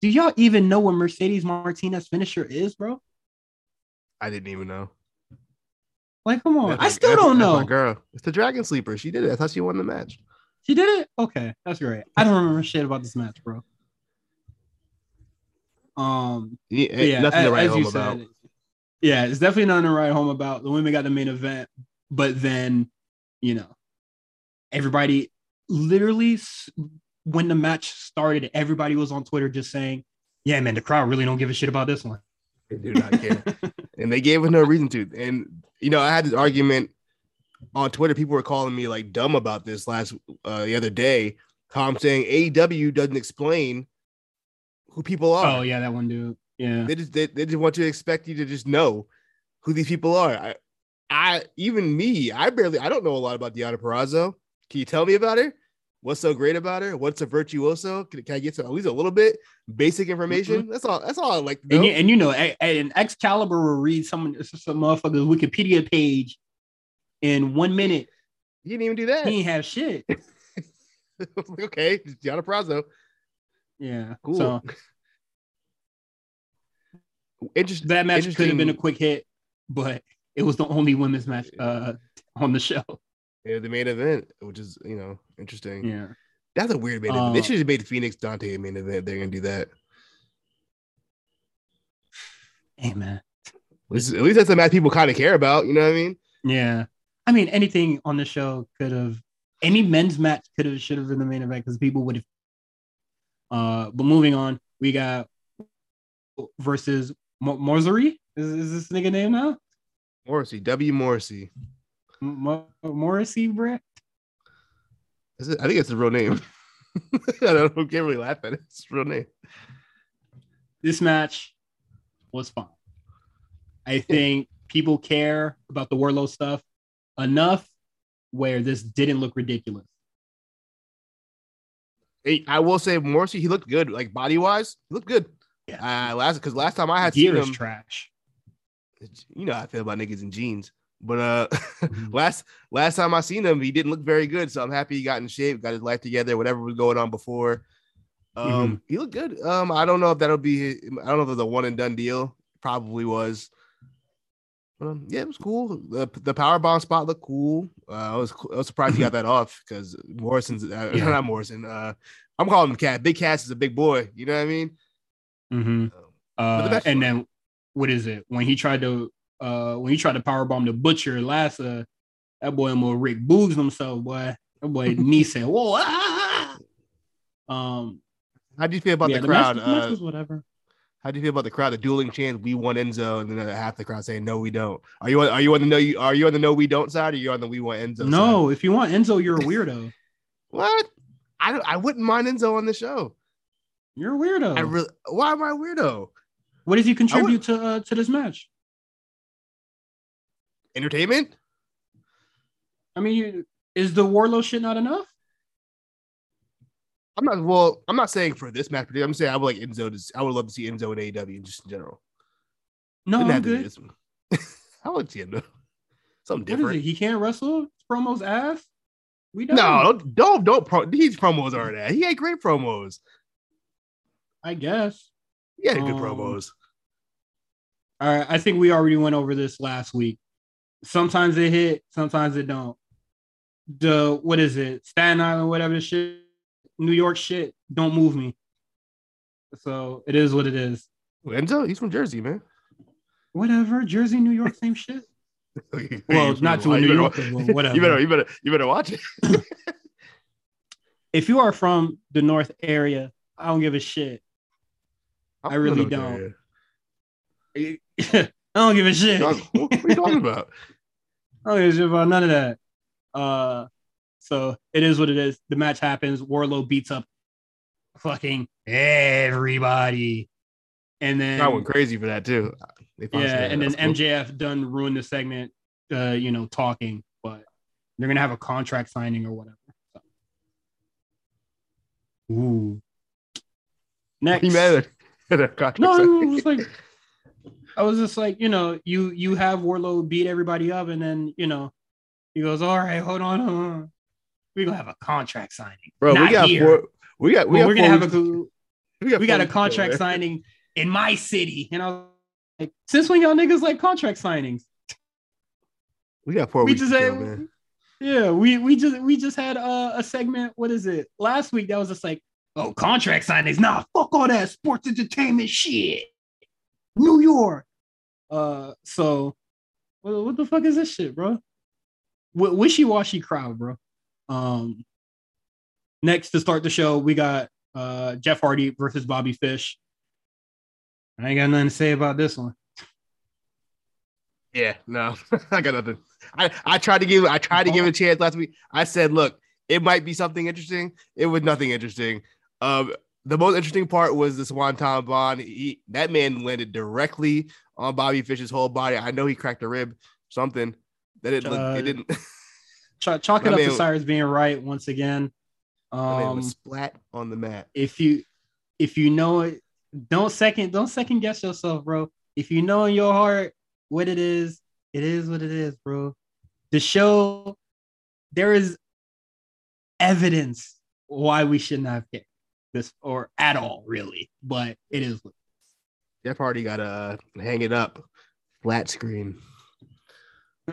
Do y'all even know what Mercedes Martinez finisher is, bro? I didn't even know. Like, come on. That's I still that's- don't know. my girl. It's the Dragon Sleeper. She did it. I thought she won the match. She did it? Okay, that's great. I don't remember shit about this match, bro. Um, Yeah, yeah, nothing to write home about. said, yeah, it's definitely nothing to write home about. The women got the main event, but then, you know, everybody literally when the match started, everybody was on Twitter just saying, "Yeah, man, the crowd really don't give a shit about this one." They do not care. <laughs> and they gave us no reason to. And you know, I had this argument on Twitter. People were calling me like dumb about this last uh, the other day. How I'm saying AEW doesn't explain who people are. Oh yeah, that one dude. Yeah, They just they, they just want you to expect you to just know who these people are. I, I even me, I barely I don't know a lot about Deonna Purrazzo. Can you tell me about her? What's so great about her? What's a virtuoso? Can, can I get some at least a little bit basic information? Mm-hmm. That's all. That's all I like and you, and you know, an Excalibur will read some some motherfucker's Wikipedia page in one minute. you didn't even do that. He ain't have shit. I was like, okay, it's Deonna Purrazzo. Yeah, Cool. So Interesting. that match could have been a quick hit, but it was the only women's match uh, on the show. Yeah, the main event, which is you know interesting. Yeah, That's a weird main event. They Uh, should have made Fenix Dante a main event. They're gonna do that. hey man. At least, at least that's a match people kind of care about. You know what I mean? Yeah, I mean anything on the show could have any men's match could have should have been the main event because people would have. Uh, but moving on, we got versus Mo- Morsary. Is, is this nigga name now? Morrissey, W. Morrissey. Mo- Morrissey, Brett. Is it? I think it's a real name. <laughs> I don't I can't really laugh at it. It's a real name. This match was fun. I think people care about the Wardlow stuff enough where this didn't look ridiculous. Hey, I will say Morrissey, he looked good, like body wise, he looked good. Yeah. Uh, last because last time I had Gear seen him, trash. you know how I feel about niggas in jeans. But uh, Mhm. <laughs> last last time I seen him, he didn't look very good. So I'm happy he got in shape, got his life together, whatever was going on before. Um, Mm-hmm. he looked good. Um, I don't know if that'll be. I don't know if it's a one and done deal. Probably was. Um, yeah, it was cool. The the power bomb spot looked cool. Uh, I was I was surprised he got <laughs> that off because Morrison's uh, <laughs> Yeah. not Morrison. Uh, I'm calling him Cat. Big Cass is a big boy. You know what I mean? Mhm. the Uh, and one. then what is it when he tried to uh when he tried to powerbomb the butcher last uh that boy almost Rick Boogs himself boy that boy <laughs> knee said whoa ah! um How do you feel about yeah, the the crowd? match uh, whatever How do you feel about the crowd? The dueling chants, "We want Enzo," and then half the crowd saying, "No, we don't." Are you on, are you on the no you are you on the no we don't side, or you on the we want Enzo? no side? if you want Enzo you're a <laughs> weirdo what? I don't, I wouldn't mind Enzo on the show. You're a weirdo I really. Why am I a weirdo? what does he contribute to uh to this match Entertainment? I mean you, is the Wardlow shit not enough I'm not. Well, I'm not saying for this match, but I'm saying I would like Enzo. To, I would love to see Enzo in AEW just in general. no Doesn't I'm have to be good this <laughs> one. I would see Enzo. Something what is it different. he can't wrestle His promos ass we don't No, don't don't, don't pro. These promos are that. He had great promos. I guess Yeah, good Um, promos. All right, I think we already went over this last week. Sometimes it hit, sometimes it don't. The what is it? Staten Island, whatever the shit, New York shit, don't move me. So it is what it is. Enzo, he's from Jersey, man. Whatever, Jersey, New York, same shit. <laughs> Well, not to a New you better Yorker, watch- but <laughs> whatever. You better, you better, you better watch it. <laughs> If you are from the North area, I don't give a shit. I really don't. <laughs> I don't give a shit. What are you talking about? <laughs> I don't give a shit about none of that. Uh, so it is what it is. The match happens. Wardlow beats up fucking everybody. And then I went crazy for that too. Yeah, and then MJF done ruined the segment, uh, you know, talking, but they're gonna have a contract signing or whatever. So. Ooh. Next. <laughs> no, I was like, I was just like, you know, you you have Wardlow beat everybody up, and then you know, he goes, all right, hold on, hold on. we're gonna have a contract signing, bro. Not we got here. four. We got. We got we're gonna have a. We got, we got a contract signing in my city, and I was like, since when y'all niggas like contract signings? We got four. We just had, man. yeah, we we just we just had a, a segment. What is it? Last week that was just like, oh, contract signings. Nah, fuck all that sports entertainment shit. New York. Uh, so what, what the fuck is this shit, bro? W- wishy-washy crowd, bro. Um, next to start the show, we got uh Jeff Hardy versus Bobby Fish. I ain't got nothing to say about this one. Yeah, no, <laughs> I got nothing. I, I tried to give I tried to give it a chance last week. I said, look, it might be something interesting. It was nothing interesting. Um, the most interesting part was the Swanton Bomb. He, that man landed directly on Bobby Fish's whole body. I know he cracked a rib, something that it, uh, it didn't. <laughs> Ch- chalk it up man, to Cyrus being right once again. Um, splat on the mat. If you if you know it, don't second don't second guess yourself, bro. If you know in your heart what it is, it is what it is, bro. The show, there is evidence why we should not have picked this or at all, really. But it is. Jeff Hardy got to hang it up, flat screen. <laughs>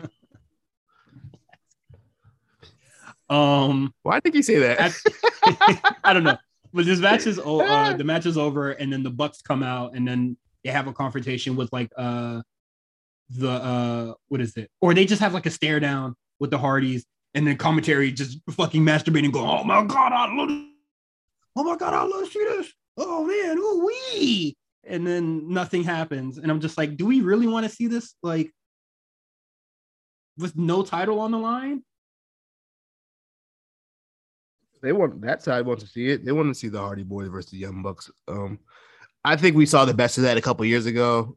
um, why did you say that? I, <laughs> I don't know. But this match is uh, <laughs> the match is over, and then the Bucks come out, and then they have a confrontation with like uh the uh what is it? Or they just have like a stare down with the Hardys, and then commentary just fucking masturbating, going, "Oh my god, I love, oh my god, I love to see this. Oh man, oh wee." And then nothing happens, and I'm just like, do we really want to see this? Like, with no title on the line? They want that side wants to see it. They want to see the Hardy Boys versus the Young Bucks. Um, I think we saw the best of that a couple years ago.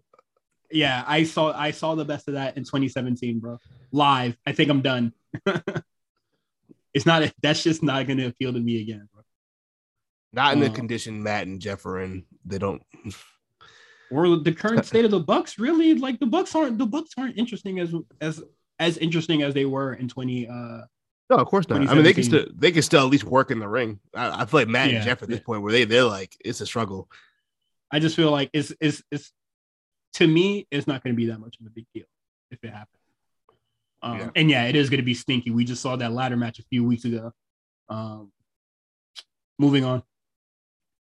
Yeah, I saw I saw the best of that in 2017, bro. Live. I think I'm done. <laughs> it's not that's just not gonna appeal to me again. Not in the um, condition Matt and Jeff are in. They don't <laughs> or the current state of the Bucks, really like the Bucks aren't the Bucks aren't interesting as as as interesting as they were in 20 uh no, of course not. I mean, they can still they can still at least work in the ring. I, I feel like Matt yeah, and Jeff at this point where they they're like it's a struggle. I just feel like it's it's it's to me it's not going to be that much of a big deal if it happens. Um, yeah. And yeah, it is going to be stinky. We just saw that ladder match a few weeks ago. Um, moving on,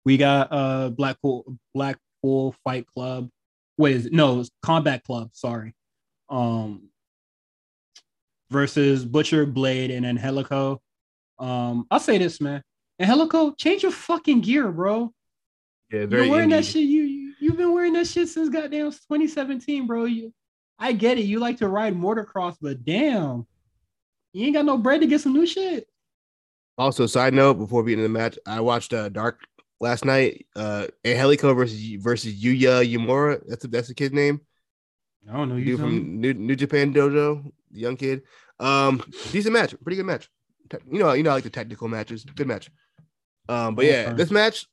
we got uh Blackpool Blackpool Fight Club. What is it? No, it's Combat Club. Sorry. Um, versus Butcher Blade and Angelico. Um, I'll say this, man. Angelico, change your fucking gear, bro. Yeah, very. You're wearing indie. that shit. You, you you've been wearing that shit since goddamn 2017, bro. You, I get it. You like to ride motocross, but damn, you ain't got no bread to get some new shit. Also, side note before we get the match, I watched uh, Dark last night. Uh, Angelico versus versus Yuya Uemura. That's a, that's the kid's name. I don't know. You from New, New Japan Dojo, the young kid. Um, decent match, pretty good match. You know, you know, I like the technical matches. Good match. Um, but yeah, this match,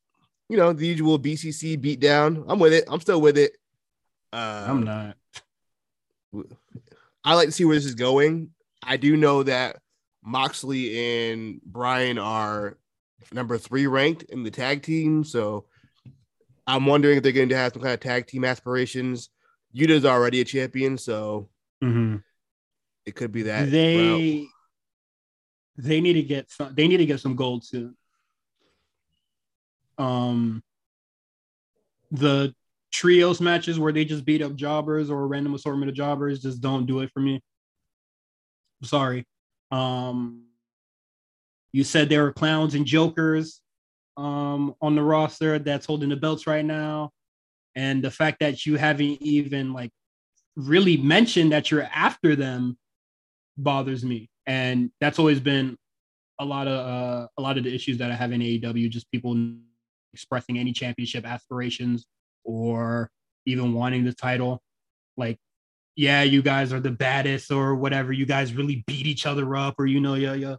you know, the usual BCC beatdown. I'm with it. I'm still with it. Uh, I'm not. I like to see where this is going. I do know that Moxley and Bryan are number three ranked in the tag team, so I'm wondering if they're going to have some kind of tag team aspirations. Yuta's already a champion, so mm-hmm. it could be that they route. they need to get some. They need to get some gold soon. Um, the trios matches where they just beat up jobbers or a random assortment of jobbers just don't do it for me. sorry. Um, you said there were clowns and jokers um, on the roster that's holding the belts right now and the fact that you haven't even like really mentioned that you're after them bothers me and that's always been a lot of uh, a lot of the issues that I have in AEW just people expressing any championship aspirations or even wanting the title. Like, yeah, you guys are the baddest or whatever. You guys really beat each other up, or you know, yeah, yeah,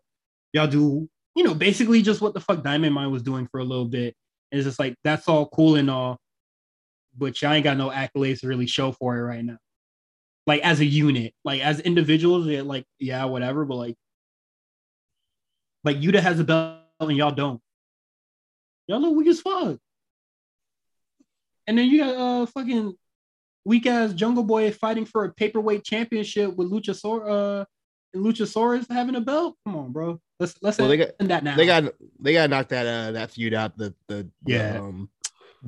y'all do, you know, basically just what the fuck Diamond Mine was doing for a little bit. And it's just like that's all cool and all, but y'all ain't got no accolades to really show for it right now. Like as a unit, like as individuals, yeah, like yeah, whatever, but like, like Yuta has a belt and y'all don't. Y'all look weak as fuck. And then you got uh fucking weak ass Jungle Boy fighting for a paperweight championship with Luchasaur uh Luchasaurus having a belt. Come on, bro. Let's let's well, they got, that now. They got they got knocked that uh that feud out. The the yeah. The, um,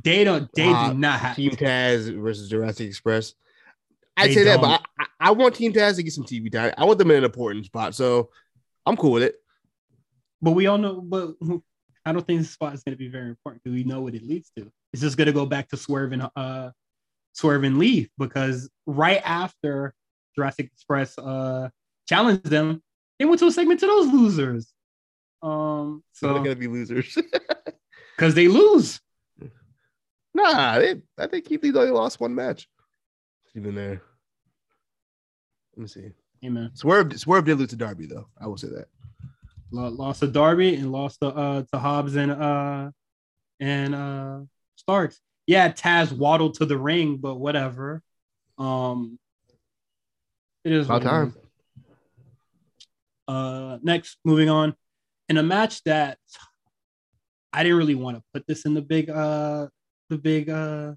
they don't. They uh, do not have Team Taz versus Jurassic Express. I'd say don't. that, but I, I, want Team Taz to get some TV time. I want them in an important spot, so I'm cool with it. But we all know, but I don't think this spot is going to be very important because we know what it leads to. It's just going to go back to Swerve and uh, Swerve and Leaf because right after Jurassic Express uh challenged them, they went to a segment to those losers. Um, so they're gonna be losers <laughs> because they lose. Nah, they, I think Keith Lee only lost one match. Even there. Let me see. Amen. Swerve Swerve did lose to Darby though. I will say that. Lost to Darby and lost to uh to Hobbs and uh and uh Starks. Yeah, Taz waddled to the ring, but whatever. Um it is about time. Uh next, moving on. In a match that I didn't really want to put this in the big uh the big uh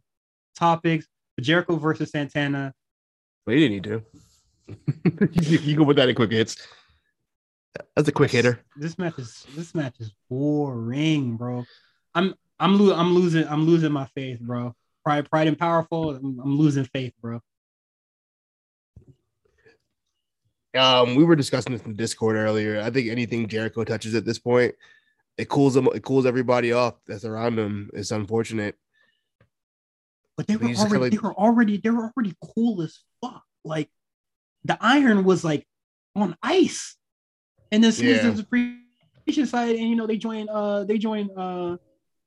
topics. Jericho versus Santana. Well, you didn't need to. you, <laughs> you can put that in quick hits. That's a quick hitter. This match is this match is boring, bro. I'm I'm lo- I'm losing I'm losing my faith, bro. Pride, pride and powerful. I'm, I'm losing faith, bro. Um, we were discussing this in Discord earlier. I think anything Jericho touches at this point, it cools them. It cools everybody off that's around him. It's unfortunate. But they were already like... they were already they were already cool as fuck. Like the iron was like on ice. And then yeah. the appreciation side, and you know, they join uh they join uh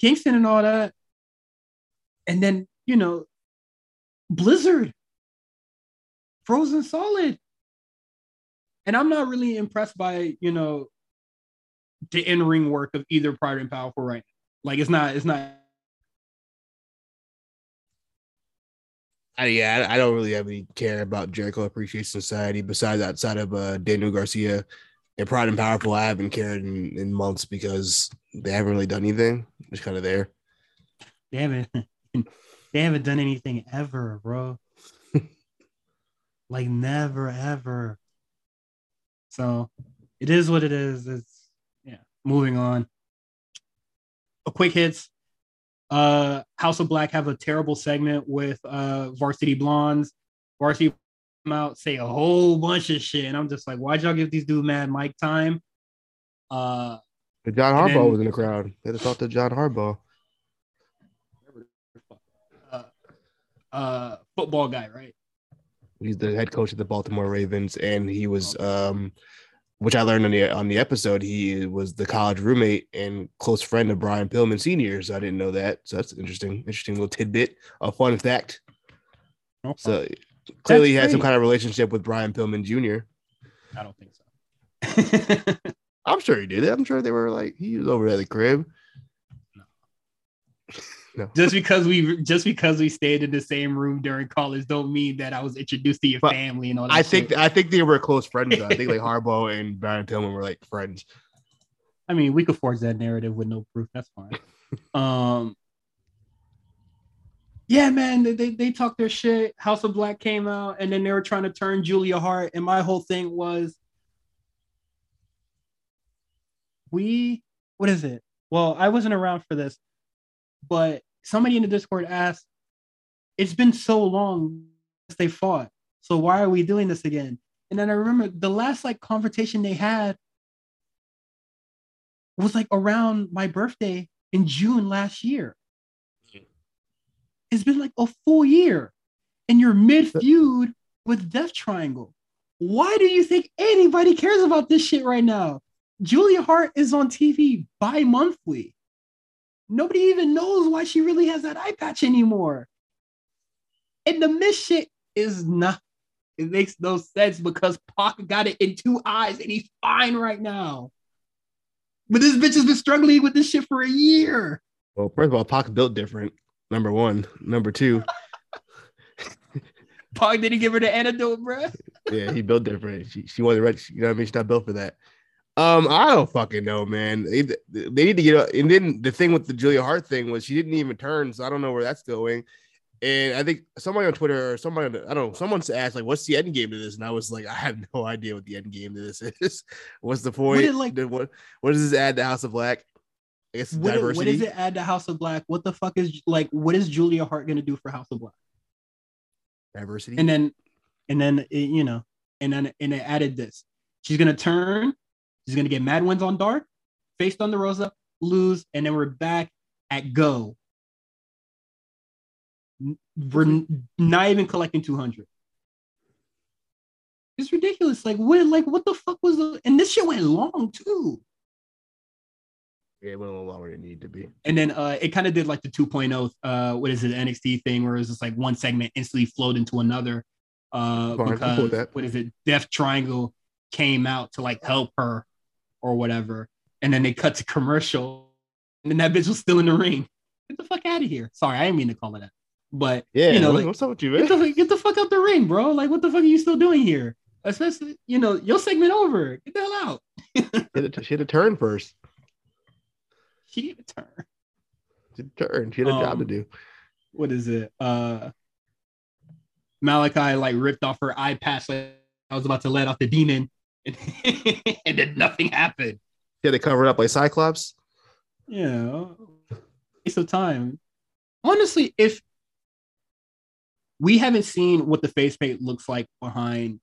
Kingston and all that. And then, you know, Blizzard, Frozen Solid. And I'm not really impressed by, you know, the in-ring work of either Pride and Powerful right now. Like it's not, it's not I, yeah, I don't really have any care about Jericho Appreciation Society besides outside of uh, Daniel Garcia and Pride and Powerful. I haven't cared in, in months because they haven't really done anything. Just kind of there. They haven't. <laughs> They haven't done anything ever, bro. <laughs> like never, ever. So it is what it is. It's yeah. Moving on. A quick hits uh, House of Black have a terrible segment with uh, Varsity Blondes. Varsity come out say a whole bunch of shit, and I'm just like, why'd y'all give these dudes mad mic time? Uh, the John Harbaugh then, was in the crowd. They had to talk to John Harbaugh. Uh, uh, football guy, right? He's the head coach of the Baltimore Ravens, and he was um which I learned on the on the episode, he was the college roommate and close friend of Brian Pillman Sr. So I didn't know that. So that's interesting, interesting little tidbit, a fun fact. Okay. So clearly, he had some kind of relationship with Brian Pillman Jr. I don't think so. <laughs> I'm sure he did. I'm sure they were like he was over at the crib. No. Just because we just because we stayed in the same room during college don't mean that I was introduced to your but family and all that. I think I think they were close friends. I think like <laughs> Harbaugh and Brian Pillman were like friends. I mean, we could forge that narrative with no proof. That's fine. <laughs> um, yeah, man, they, they talked their shit. House of Black came out, and then they were trying to turn Julia Hart, and my whole thing was, we, what is it? Well, I wasn't around for this, but somebody in the Discord asked, "It's been so long since they fought, so why are we doing this again?" And then I remember the last like conversation they had was like around my birthday in June last year. It's been like a full year, and you're mid feud with Death Triangle. Why do you think anybody cares about this shit right now? Julia Hart is on TV bi monthly. Nobody even knows why she really has that eye patch anymore. And the shit is not. It makes no sense because Pac got it in two eyes and he's fine right now. But this bitch has been struggling with this shit for a year. Well, first of all, Pac built different. Number one. Number two. <laughs> Pac didn't give her the antidote, bro. yeah, he built different. She, she wasn't ready. You know what I mean? She's not built for that. Um, I don't fucking know, man. They, they need to get. Up. And then the thing with the Julia Hart thing was she didn't even turn, so I don't know where that's going. And I think somebody on Twitter or somebody, I don't know, someone asked like, "What's the end game to this?" And I was like, "I have no idea what the end game to this is. <laughs> What's the point? What, did, like, what, what does this add to House of Black? I guess what, diversity. What does it add to House of Black? What the fuck is like? What is Julia Hart gonna do for House of Black? Diversity. And then, and then you know, and then and it added this. She's gonna turn. She's gonna get mad wins on Dark, face Thunder Rosa, lose, and then we're back at Go. We're not even collecting two hundred. It's ridiculous. Like what? Like what the fuck was the? And this shit went long too. Yeah, it went a little longer than it needed to be. And then uh, it kind of did like the 2.0, uh, what is it, NXT thing, where it's just like one segment instantly flowed into another. Uh, Fine, because what is it, Death Triangle came out to like help her or whatever. And then they cut to commercial, and then that bitch was still in the ring. Get the fuck out of here. Sorry, I didn't mean to call it that. But yeah, you know, like, what's up with you, man? Get the, get the fuck out the ring, bro. Like, what the fuck are you still doing here? Especially, you know, your segment over. Get the hell out. she had a turn first. She didn't turn. She turn. She had a um, job to um, do. What is it? Uh Malakai like ripped off her eye patch. Like I was about to let off the demon, and, <laughs> and then nothing happened. Yeah, they covered up like Cyclops. Yeah, waste of time. Honestly, if we haven't seen what the face paint looks like behind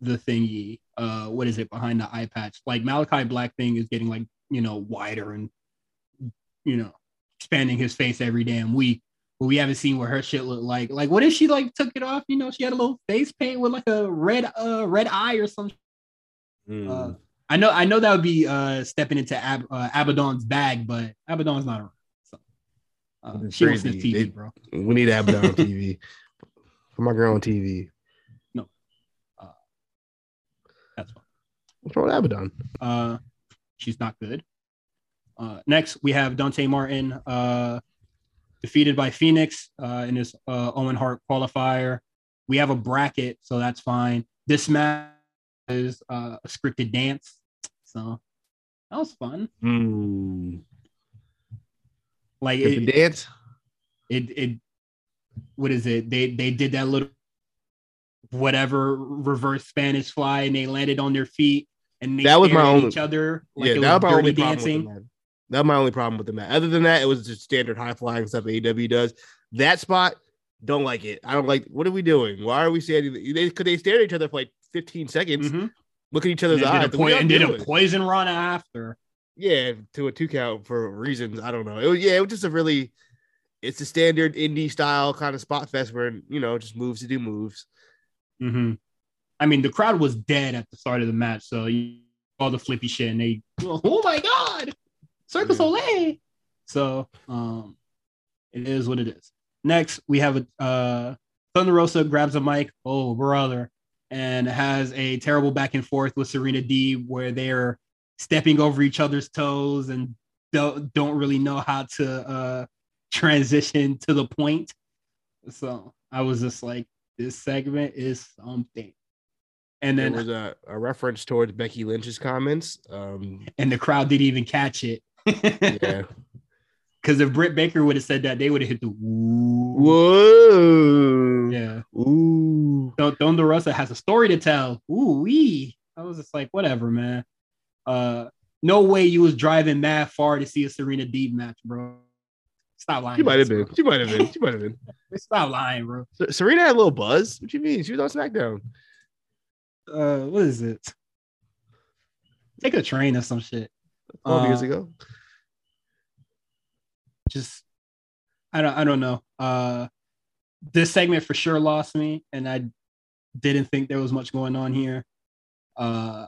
the thingy, uh, what is it behind the eye patch? Like Malakai Black thing is getting like you know wider and you know, expanding his face every damn week. But we haven't seen what her shit looked like. Like, what if she like took it off? You know, she had a little face paint with like a red uh red eye or something. Mm. Uh, I know, I know that would be uh stepping into Ab- uh, Abaddon's bag, but Abaddon's not around. So uh, she wants this TV, they, bro. We need Abaddon on <laughs> TV. For my girl on TV. No, uh, that's fine. What's wrong with Abaddon? Uh, she's not good. Uh, next, we have Dante Martin uh, defeated by Fenix uh, in his uh, Owen Hart qualifier. We have a bracket, so that's fine. This match is uh, a scripted dance, so that was fun. Mm. Like it, dance. It it what is it? They they did that little whatever reverse Spanish fly, and they landed on their feet and they that was my only each other. Like yeah, that was my only dancing. That's my only problem with the match. Other than that, it was just standard high flying stuff AEW does. That spot, don't like it. I don't like. What are we doing? Why are we standing? They could they stare at each other for like 15 seconds, mm-hmm. look at each other's and eyes, po- and did a poisonrana after. Yeah, to a two count for reasons I don't know. It was yeah, it was just a really. It's a standard indie style kind of spot fest where you know just moves to do moves. Mm-hmm. I mean, the crowd was dead at the start of the match, so you, all the flippy shit, and they, oh my god, Cirque Soleil. So um, it is what it is. Next, we have a uh, Thunder Rosa grabs a mic. Oh, brother, and has a terrible back and forth with Serena Deeb where they're stepping over each other's toes and don't don't really know how to uh, transition to the point. So I was just like, this segment is something. And then there was a, a reference towards Becky Lynch's comments. Um, and the crowd didn't even catch it <laughs> yeah. Because if Britt Baker would have said that, they would have hit the. Whoa. Yeah. Ooh. So Thunder Rosa has a story to tell. Ooh wee. I was just like, whatever, man. Uh, no way you was driving mad far to see a Serena Deeb match, bro. Stop lying. She might have been. She might have been. She might have been. <laughs> Stop lying, bro. Serena had a little buzz. What you mean? She was on SmackDown. Uh, what is it? Take a train or some shit. 12 uh, years ago. Just I don't I don't know. Uh this segment for sure lost me and I didn't think there was much going on here. Uh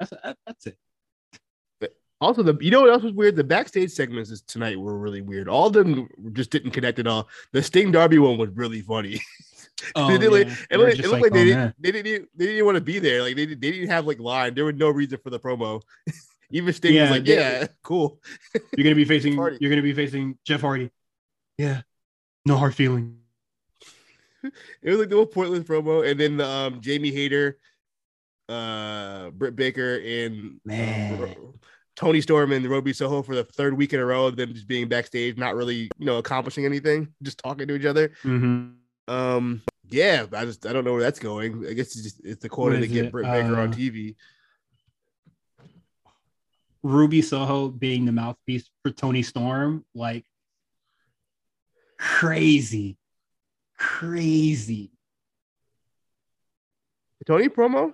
that's that's it. Also, the you know what else was weird? The backstage segments this- tonight were really weird. All of them just didn't connect at all. The Sting Darby one was really funny. <laughs> Oh, they did, like, it looked, it looked like, they, oh, didn't, man. they didn't even- they didn't even want to be there. Like they, they didn't have like line. There was no reason for the promo. <laughs> Even Sting Yeah, was like, "Yeah, <laughs> cool." You're gonna be <laughs> facing. Hardy. You're gonna be facing Jeff Hardy. Yeah, no hard feeling. <laughs> It was like the most Portland promo, and then the um, Jamie Hayter, uh, Britt Baker, and Man. Ro- Toni Storm and the Ruby Soho for the third week in a row of them just being backstage, not really, you know, accomplishing anything, just talking to each other. Mm-hmm. Um, yeah, I just I don't know where that's going. I guess it's just it's the quota to get it? Britt Baker on Uh, TV. Ruby Soho being the mouthpiece for Toni Storm, like crazy, crazy. Toni promo?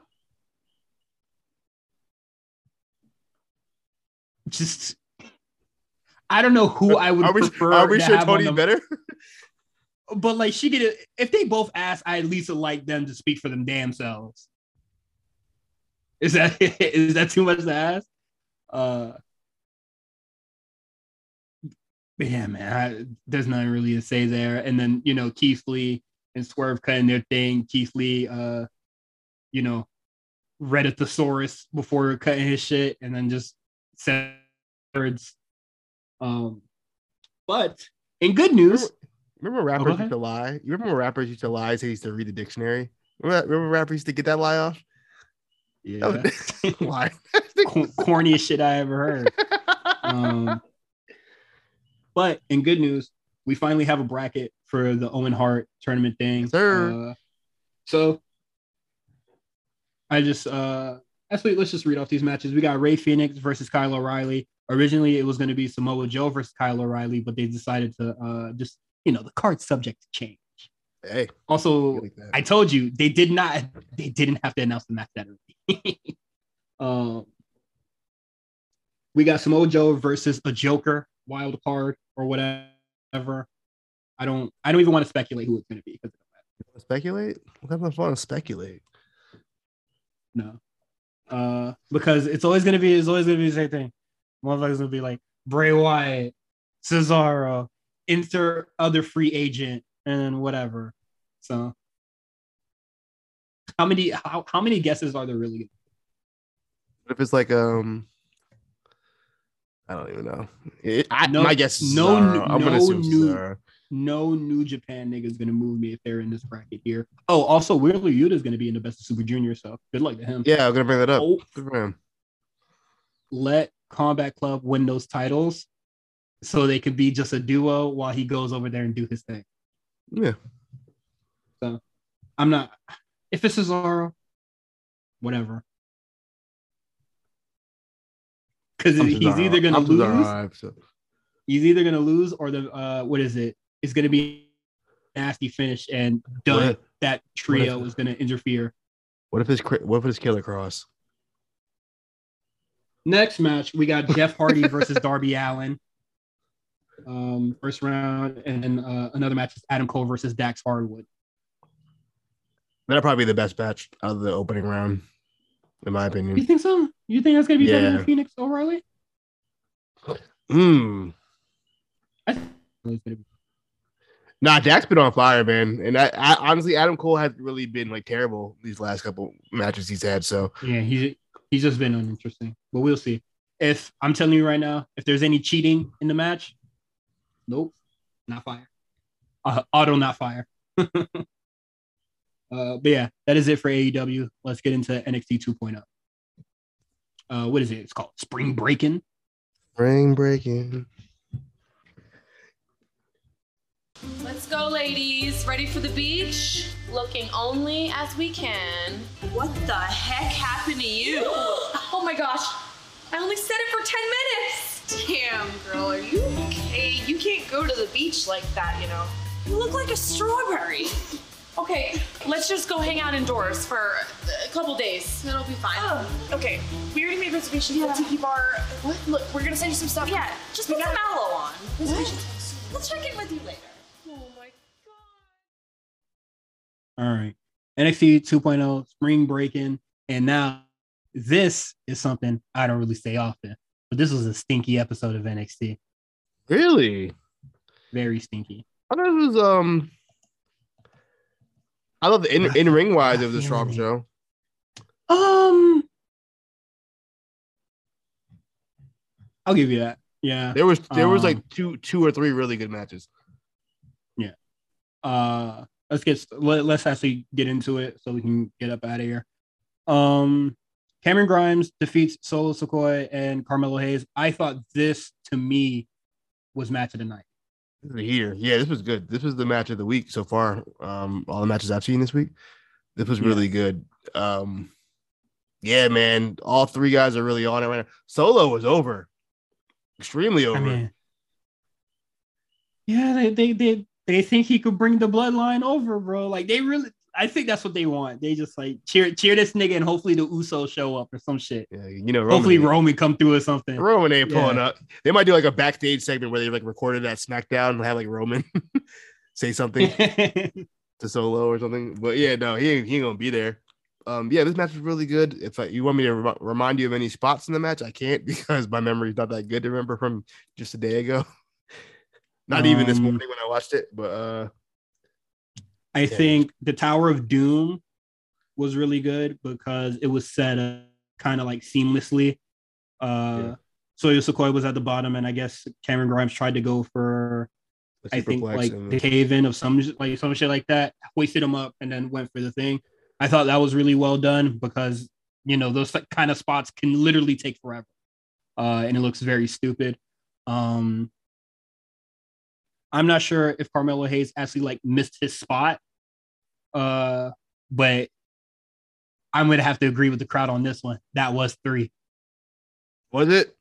Just, I don't know who I would are we, prefer. are we to sure Toni's better? <laughs> But like, she could, if they both ask, I at least would like them to speak for them damn selves. Is that <laughs> is that too much to ask? Uh, but yeah, man, I, there's nothing really to say there. And then you know Keith Lee and Swerve cutting their thing. Keith Lee, uh, you know, read a thesaurus before cutting his shit, and then just said words. Um, but in good news, Remember go rappers ahead. used to lie? You remember when rappers used to lie, say they used to read the dictionary? Remember, remember rappers used to get that lie off? Yeah, <laughs> was- Why? <laughs> <laughs> cor- corniest shit I ever heard. Um, but in good news, we finally have a bracket for the Owen Hart tournament thing. Sir. Uh, so I just uh actually let's just read off these matches. We got Rey Fenix versus Kyle O'Reilly. Originally it was going to be Samoa Joe versus Kyle O'Reilly, but they decided to uh just you know the card subject to change. Hey, Also, I like. I told you they did not. They didn't have to announce the match that early. <laughs> um, we got Samoa Joe versus a Joker wild card or whatever. I don't. I don't even want to speculate who it's going to be because speculate? What kind of fun to speculate? no, uh, because it's always going to be. It's always going to be the same thing. Motherfuckers going to be like Bray Wyatt, Cesaro, insert other free agent, and whatever. So, how many? How, how many guesses are there really? What if it's like um I don't even know. It, I, No- my guess is no I'm gonna assume new- no New Japan nigga is gonna move me if they're in this bracket here. Oh, also Wheeler Yuta's gonna be in the best of Super Junior, so good luck to him. Yeah, I'm gonna bring that up. Oh, Good for him. let Combat Club win those titles so they could be just a duo while he goes over there and do his thing. Yeah. So I'm not if it's Cesaro, whatever. Because he's either gonna I'm lose, so- he's either gonna lose or the uh what is it? It's gonna be nasty finish and done. If, that trio if- is gonna interfere. what if it's what if it's Killer Kross? Next match, we got Jeff Hardy versus <laughs> Darby Allin. Um, first round, and then uh, another match is Adam Cole versus Dax Harwood. That'll probably be the best match out of the opening round, in my opinion. You think so? You think that's gonna be better Yeah. than Fenix O'Reilly? Hmm. I think it's gonna be. Nah, Dax's been on fire, man. And I, I honestly, Adam Cole hasn't really been like terrible these last couple matches he's had. So Yeah, he's he's just been uninteresting, but we'll see. If I'm telling you right now, if there's any cheating in the match, nope, not fire. Uh, auto, not fire. <laughs> uh, but yeah, that is it for AEW. Let's get into NXT 2.0. Uh, what is it? It's called Spring Breakin'. Spring breaking. Let's go, ladies. Ready for the beach? Looking only as we can. What the heck happened to you? <gasps> Oh my gosh. I only said it for 10 minutes. Damn, girl, are you okay? You can't go to the beach like that, you know. You look like a strawberry. <laughs> Okay, let's just go hang out indoors for a couple days. It'll be fine. Oh, okay. We already made reservations at Tiki Bar. What? Look, we're gonna send you some stuff. Yeah, just We put some got- aloe on. Reservations. Let's check in with you later. Oh my god. All right. NXT 2.0, Spring Breakin', And now this is something I don't really say often, but this was a stinky episode of NXT. Really? Very stinky. I thought it was um. I love the in in ring wise. of was <laughs> a strong show. Um, I'll give you that. Yeah. There was there was Um, like two two or three really good matches. Yeah. Uh let's get let, let's actually get into it so we can get up out of here um cameron grimes defeats solo Sikoa and carmelo hayes i thought this to me was match of the night This is a heater. Yeah, this was good. This was the match of the week so far. Um, all the matches I've seen this week. This was Yeah. really good. Um, yeah, man. All three guys are really on it right now. Solo was over. Extremely over. i mean yeah they, they they they think he could bring the bloodline over bro like they really i think that's what they want they just like cheer cheer this nigga and hopefully the usos show up or some shit yeah, you know, Roman, hopefully roman come through or something Roman ain't pulling Yeah. up. They might do like a backstage segment where they like recorded that SmackDown and have like Roman <laughs> say something <laughs> to Solo or something. But yeah, no, he ain't, he ain't gonna be there. Um, yeah, this match was really good. If I, you want me to rem- remind you of any spots in the match, I can't <laughs> because my memory's not that good to remember from just a day ago. not even this Um, morning when I watched it, but uh, I Yeah. think the Tower of Doom was really good because it was set up kind of like seamlessly. Uh, Yeah. So Yosakoi was at the bottom, and I guess Cameron Grimes tried to go for I think like and- the cave in of some like some shit like that, hoisted him up, and then went for the thing. I thought that was really well done because you know those kind of spots can literally take forever, uh, and it looks very stupid. Um, I'm not sure if Carmelo Hayes actually like missed his spot, uh, but I'm gonna have to agree with the crowd on this one. That was three. was it?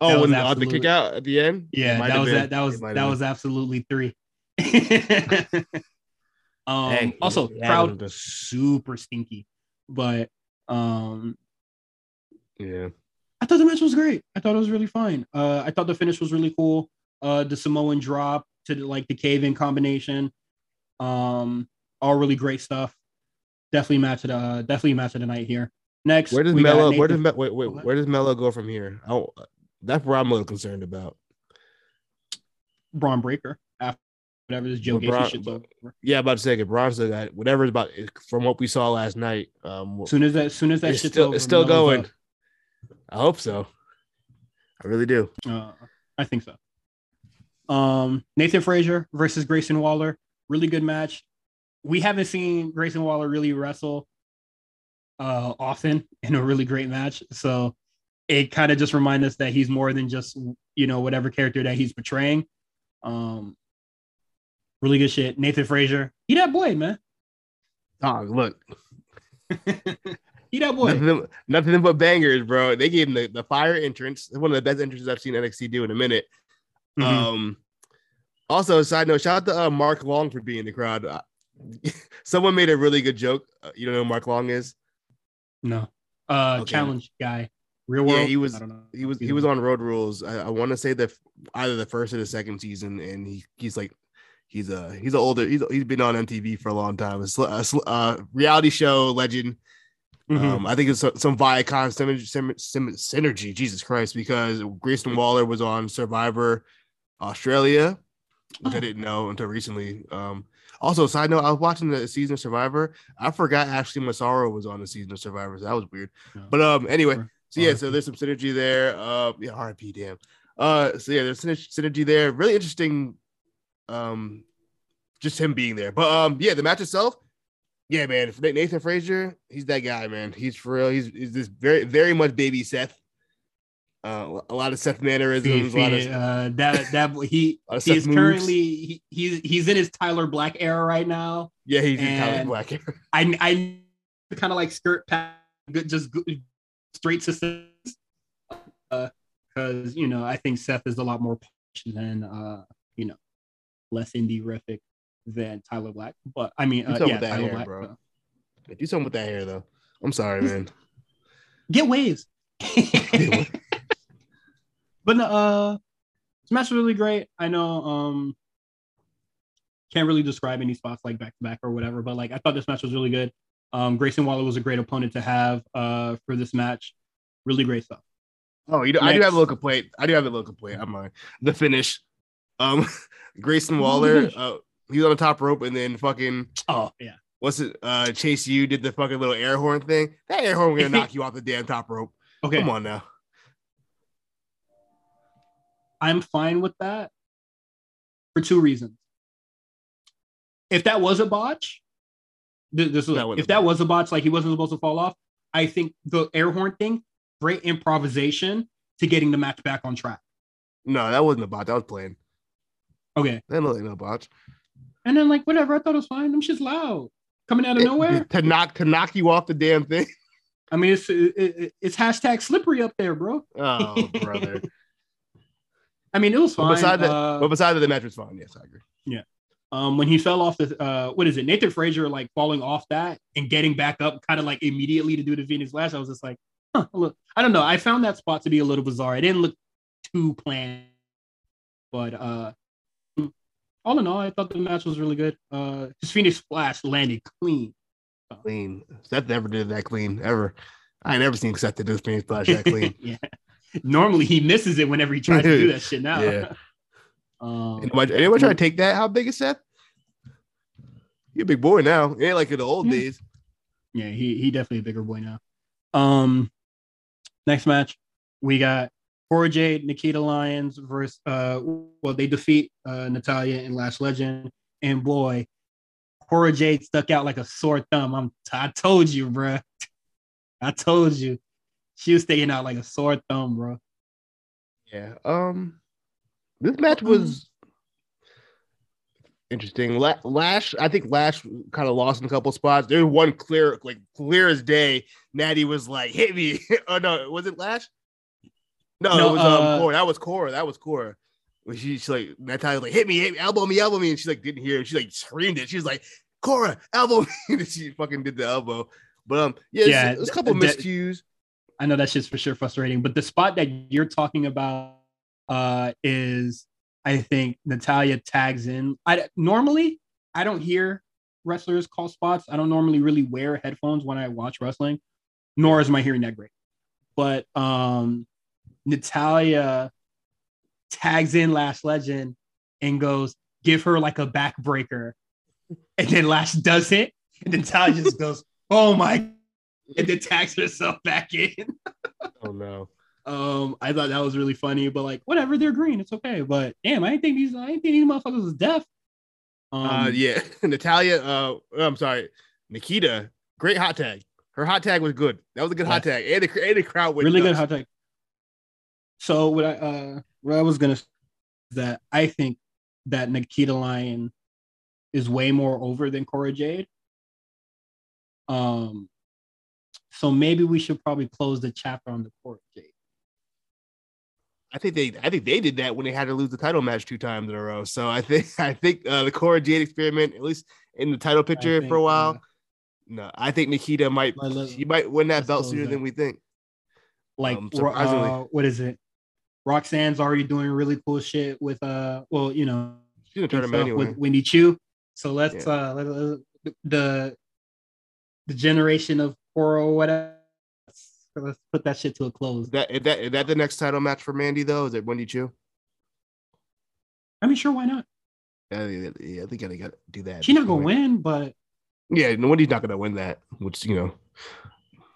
Oh, That when was the, the absolutely- kick out at the end? Yeah, that was that. That was that was absolutely three. <laughs> um, Hey, also, it crowd happened. super stinky, but um. Yeah, I thought the match was great. I thought it was really fine. Uh, I thought the finish was really cool. Uh, the Samoan drop to the, like the cave in combination, um, all really great stuff. Definitely match it. uh, definitely match it tonight here. Next, where does Melo? Where does Me- wait, wait, where does Melo go from here? Don't, that's where I'm a little concerned about. Bron Breakker after whatever this Joe Gacy shit's over. Yeah, about to say, if Bron still got whatever's about from what we saw last night. Um, Soon as that, soon as that it's shit's still over, it's still going. up. I hope so. I really do. Uh, I think so. Um, Nathan Frazer versus Grayson Waller, really good match. We haven't seen Grayson Waller really wrestle uh, often in a really great match, so it kind of just reminds us that he's more than just you know whatever character that he's portraying. Um, really good shit. Nathan Frazer, he that boy, man. Dog, look, <laughs> he that boy. nothing, nothing but bangers, bro. They gave him the, the fire entrance. One of the best entrances I've seen NXT do in a minute. Mhm. Um, also, side note, shout out to uh, Mark Long for being in the crowd. <laughs> Someone made a really good joke. Uh, you don't know who Mark Long is? no, uh, Okay. challenge guy, real world. Yeah, he was. I don't know. He was. He was on Road Rules. I, I want to say the either the first or the second season, and he he's like. He's a he's an older he's he's been on MTV for a long time. A, a uh, reality show legend. Mhm. Um, I think it's some, Viacom synergy, synergy, Jesus Christ, because Grayson Waller was on Survivor Australia, which I Oh. didn't know until recently. Um, also, side note, I was watching the season of Survivor. I forgot Ashley Massaro was on the season of Survivor. So that was weird. Yeah. But um, anyway, so yeah, so there's some synergy there. Uh, yeah, RIP, damn. Uh, so yeah, there's synergy there. Really interesting. Um, just him being there. But um, yeah, the match itself, yeah, man. Nathan Frazer, he's that guy, man. He's for real. He's, he's this very, very much baby Seth. Uh, a lot of Seth mannerisms. a lot of, uh, that that <laughs> he a he is currently he, he's he's in his Tyler Black era right now. yeah, he's in Tyler Black. I I kind of like skirt past just straight to because you know I think Seth is a lot more punch than uh you know less indie rific than Tyler Black. But I mean uh, yeah, Tyler hair, Black. bro. uh, Do something with that hair, though. I'm sorry, man. get waves. <laughs> but no, uh, this match was really great. I know, um, can't really describe any spots like back to back or whatever, but like I thought this match was really good. Um, Grayson Waller was a great opponent to have uh for this match. Really great stuff. Oh, you know, I do have a little complaint. I do have a little complaint. I'm uh, the finish. Um, <laughs> Grayson Waller, uh, he was on the top rope, and then fucking oh yeah, what's it? Uh, Chase you did the fucking little air horn thing. That air horn gonna <laughs> knock you off the damn top rope. Okay, come on now. I'm fine with that for two reasons. If that was a botch, this, this was, that if that was a botch, like he wasn't supposed to fall off, I think the air horn thing, great improvisation to getting the match back on track. No, that wasn't a botch. That was playing. Okay. That looked like no botch. And then like whatever, I thought it was fine. Them shit's loud coming out of it, nowhere to knock to knock you off the damn thing. I mean, it's it, it's hashtag slippery up there, bro. Oh, brother. <laughs> I mean, it was fine. But beside that, uh, but beside that, the match was fine. Yes, I agree. Yeah. Um, when he fell off the uh, what is it? Nathan Frazer like falling off that and getting back up, kind of like immediately to do the Phoenix Splash. I was just like, huh, look, I don't know. I found that spot to be a little bizarre. It didn't look too planned, but uh, all in all, I thought the match was really good. Uh, his Phoenix Splash landed clean. Clean. Seth never did that clean ever. I ain't never seen Seth do Phoenix Splash that <laughs> clean. yeah. Normally he misses it whenever he tries to do <laughs> that shit now. Yeah. <laughs> Um, anyone, try to take that? How big is Seth? You're a big boy now. He ain't like in the old yeah. days. Yeah, he he definitely a bigger boy now. Um, next match we got Cora Jade, Nikita Lyons versus uh, well they defeat uh Natalya and Lash Legend, and boy, Cora Jade stuck out like a sore thumb. I'm I told you, bro. <laughs> I told you, she was sticking out like a sore thumb, bro. Yeah. Um. This match was interesting. Lash, I think Lash kind of lost in a couple spots. There's one clear, like clear as day. Natty was like, "Hit me!" <laughs> oh no, was it Lash? No, no it was um, uh, um Cora. That was Cora. That was Cora. When she, she's like, Natalya was like, "Hit me, hit me, elbow me, elbow me," and she like didn't hear. She like screamed it. She was like, "Cora, elbow me!" <laughs> and she fucking did the elbow. But um, yeah, yeah, there's a couple miscues. I know that shit's for sure frustrating. But the spot that you're talking about uh, is I think Natalya tags in. I normally I don't hear wrestlers call spots. I don't normally really wear headphones when I watch wrestling, nor is my hearing that great. But um, Natalya tags in Lash Legend and goes, give her like a backbreaker. And then Lash does it. And then just <laughs> goes, oh my, and then tags herself back in. <laughs> oh no. Um, I thought that was really funny, but like, whatever, they're green, it's okay. But damn, I didn't think these, I didn't think these motherfuckers was deaf. Um, uh, yeah, <laughs> Natalya. Uh, I'm sorry, Nikita. Great hot tag. Her hot tag was good. That was a good yeah. hot tag, and the, and the crowd went really nuts. good hot tag. So what I uh what I was gonna say that I think that Nikita Lyon is way more over than Cora Jade. Um, so maybe we should probably close the chapter on the Cora Jade. I think they I think they did that when they had to lose the title match two times in a row. So I think <laughs> I think uh, the Cora Jade experiment, at least in the title picture think, for a while. Uh, no, I think Nikita might she might win that belt sooner that. than we think. Like um, uh, what is it? Roxanne's already doing really cool shit with uh well, you know, she's gonna turn anyway. with Wendy Choo. So let's yeah. uh let, uh, the the generation of or whatever let's put that shit to a close. That is that is that the next title match for Mandy though? Is it Wendy Choo? I mean, sure, why not? Yeah, yeah I think I gotta do that. She's not gonna win, but yeah, Wendy's not gonna win that, which you know,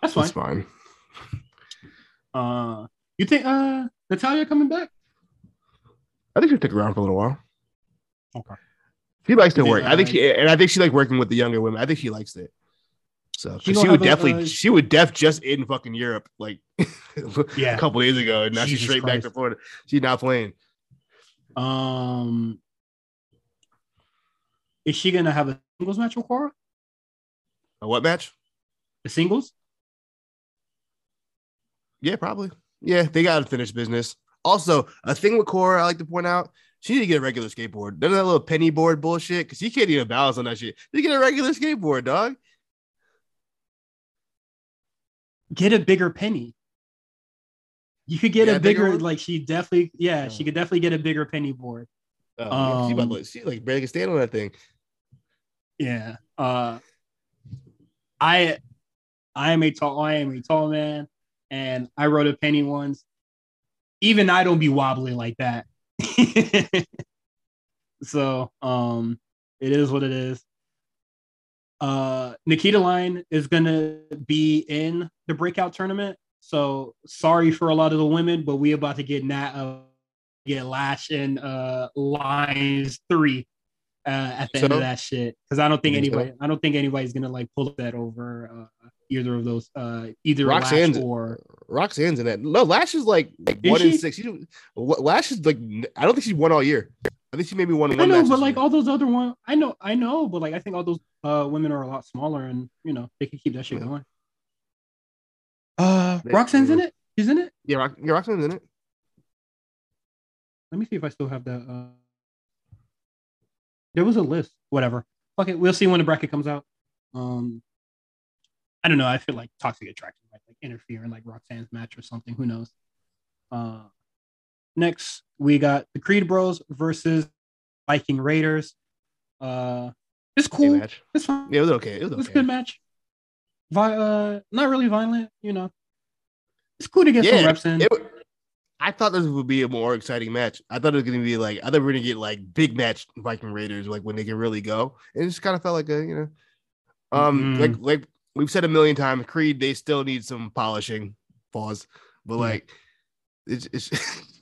that's fine. That's fine. Uh, you think uh Natalya coming back? I think she'll stick around for a little while. Okay. She likes to work. I think she and I think she like working with the younger women. I think she likes it. So she would definitely, a, she would def just in fucking Europe like <laughs> yeah. a couple days ago, and now Jesus she's straight Christ. back to Florida. She's not playing. Um, is she gonna have a singles match with Cora? A what match? The singles? Yeah, probably. Yeah, they got to finish business. Also, a thing with Cora, I like to point out, she need to get a regular skateboard. None of that little penny board bullshit, because she can't even balance on that shit. You get a regular skateboard, dog. Get a bigger penny. You could get yeah, a bigger, bigger like she definitely, yeah, she could definitely get a bigger penny board. Oh, um, she, about, she like barely can stand on that thing. Yeah. Uh I I am a tall I am a tall man and I rode a penny once even I don't be wobbling like that. <laughs> so um it is what it is. Uh Nikita Line is gonna be in the breakout tournament. So sorry for a lot of the women, but we about to get Nat uh, get Lash and uh lines three uh at the so, end of that shit. Because I don't think anybody so? I don't think anybody's gonna like pull that over uh either of those uh either Roxanne's Lash or Roxanne's in that. No, Lash is like is one she? in six. She's, Lash is like I don't think she's won all year. I think she maybe won one. Of them. I know, but like all those other ones, I know, I know, but like I think all those uh women are a lot smaller, and you know they can keep that shit yeah. going. Uh, Roxanne's in it. She's in it. Yeah, Rox- yeah, Roxanne's in it. Let me see if I still have that. Uh... There was a list. Whatever. Fuck Okay, we'll see when the bracket comes out. Um, I don't know. I feel like toxic attraction might like interfere in like Roxanne's match or something. Who knows? Uh, next we got the Creed Bros versus Viking Raiders. Uh, it's cool. Match. It's fine. Yeah, it was okay. It was, okay. a good match. Vi- uh, not really violent, you know. It's cool to get yeah, some reps in. It, I thought this would be a more exciting match. I thought it was going to be like I thought we were going to get like big match Viking Raiders, like when they can really go. It just kind of felt like a you know, um, mm-hmm. like like we've said a million times, Creed they still need some polishing. Pause, but like it's, it's <laughs>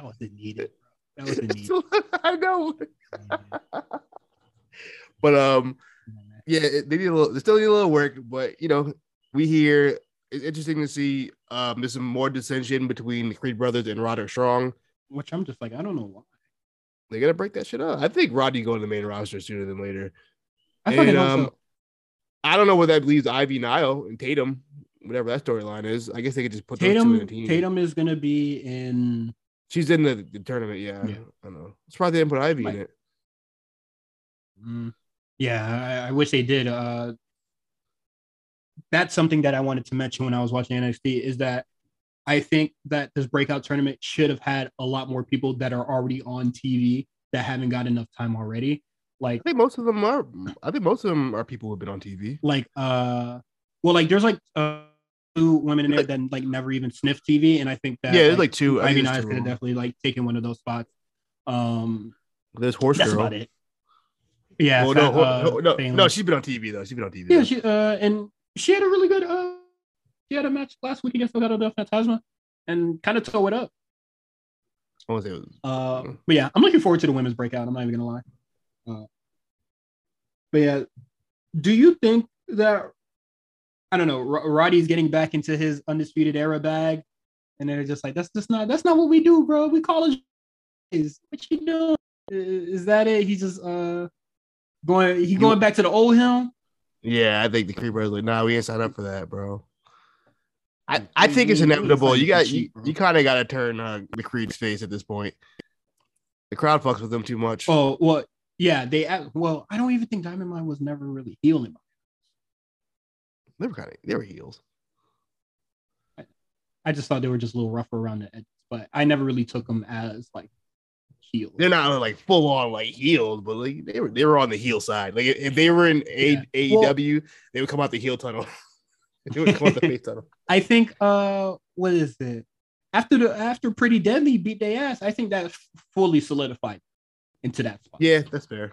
that wasn't needed. That wasn't <laughs> needed. <laughs> I know, <laughs> but um, yeah, they need a little. They still need a little work, but you know, we hear it's interesting to see um there's some more dissension between the Creed brothers and Roderick Strong. Which I'm just like, I don't know why. They gotta break that shit up. I think Roddy going to the main roster sooner than later. I and, um, so. I don't know where that leaves Ivy Nile and Tatum, whatever that storyline is. I guess they could just put Tatum. Those two in Tatum is gonna be in. She's in the, the tournament. Yeah, yeah, I don't know. It's probably they didn't put Ivy like, in it. Mm, yeah, I, I, wish they did. Uh, that's something that I wanted to mention when I was watching NXT is that I think that this breakout tournament should have had a lot more people that are already on TV that haven't got enough time already. Like I think most of them are I think most of them are people who've been on TV. Like uh well like there's like uh two women in there that like never even sniffed TV and I think that Yeah, there's like, like two Ivy Nile could have definitely like taken one of those spots. Um there's horse that's girl. about it. Yeah, well, no, uh, no, no, she's been on TV though. She's been on TV. Yeah, though. she uh and she had a really good uh she had a match last week against Legado del Fantasma and kind of toe it up. I was, was, uh, but yeah, I'm looking forward to the women's breakout. I'm not even gonna lie. Uh, but yeah, do you think that I don't know, Roddy's getting back into his undisputed era bag, and they're just like, that's just not that's not what we do, bro. We call it is what you doing? Is that it? He's just uh going he going back to the old him. Yeah, I think the creeper is like, nah, we ain't signed up for that, bro. I, I think it's inevitable. You got you, you kind of got to turn uh, the Creed's face at this point. The crowd fucks with them too much. Oh well, yeah. They well, I don't even think Diamond Mine was never really healing. They were kind of they were heels. I, I just thought they were just a little rougher around the edges, but I never really took them as like heels. They're not like full on like heels, but like they were they were on the heel side. Like if they were in yeah. AEW, well, they would come out the heel tunnel. <laughs> they would come out the face tunnel. <laughs> I think uh what is it? After the after Pretty Deadly beat their ass, I think that fully solidified into that spot. Yeah, that's fair.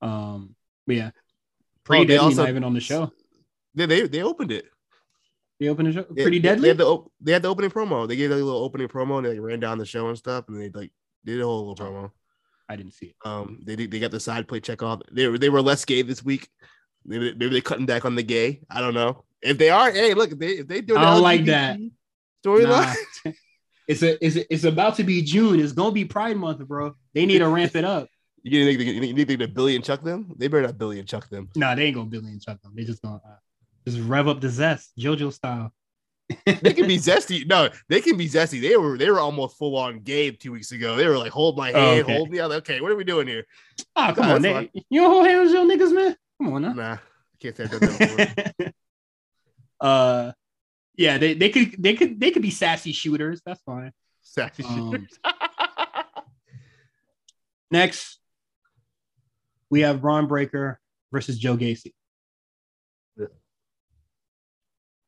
Um, but yeah, Pretty oh, Deadly also, not even on the show. They they, they opened it. They opened the show. Pretty Deadly. They had, the, they had the opening promo. They gave a little opening promo and they like, ran down the show and stuff, and they like did a whole little promo. I didn't see it. Um, they they got the side play check off. They were they were less gay this week. Maybe, maybe they're cutting back on the gay. I don't know. If they are, hey, look, if they if they do, I don't like that storyline. Nah. <laughs> it's a it's a, it's about to be June. It's gonna be Pride Month, bro. They need to ramp it up. <laughs> You need they, you think they billion chuck them? They better not billion chuck them. No, nah, they ain't gonna billion chuck them. They just gonna uh, just rev up the zest, JoJo style <laughs> they can be zesty. No, they can be zesty. They were they were almost full on Gabe two weeks ago. They were like, hold my hand, okay. hold me out. Okay, what are we doing here? Oh, come on, they, you don't hold hands your niggas, man. Come on, now. nah, I can't say that. <laughs> uh, yeah, they, they could they could they could be sassy shooters. That's fine. Sassy um, shooters. <laughs> next, we have Bron Breakker versus Joe Gacy. Yeah.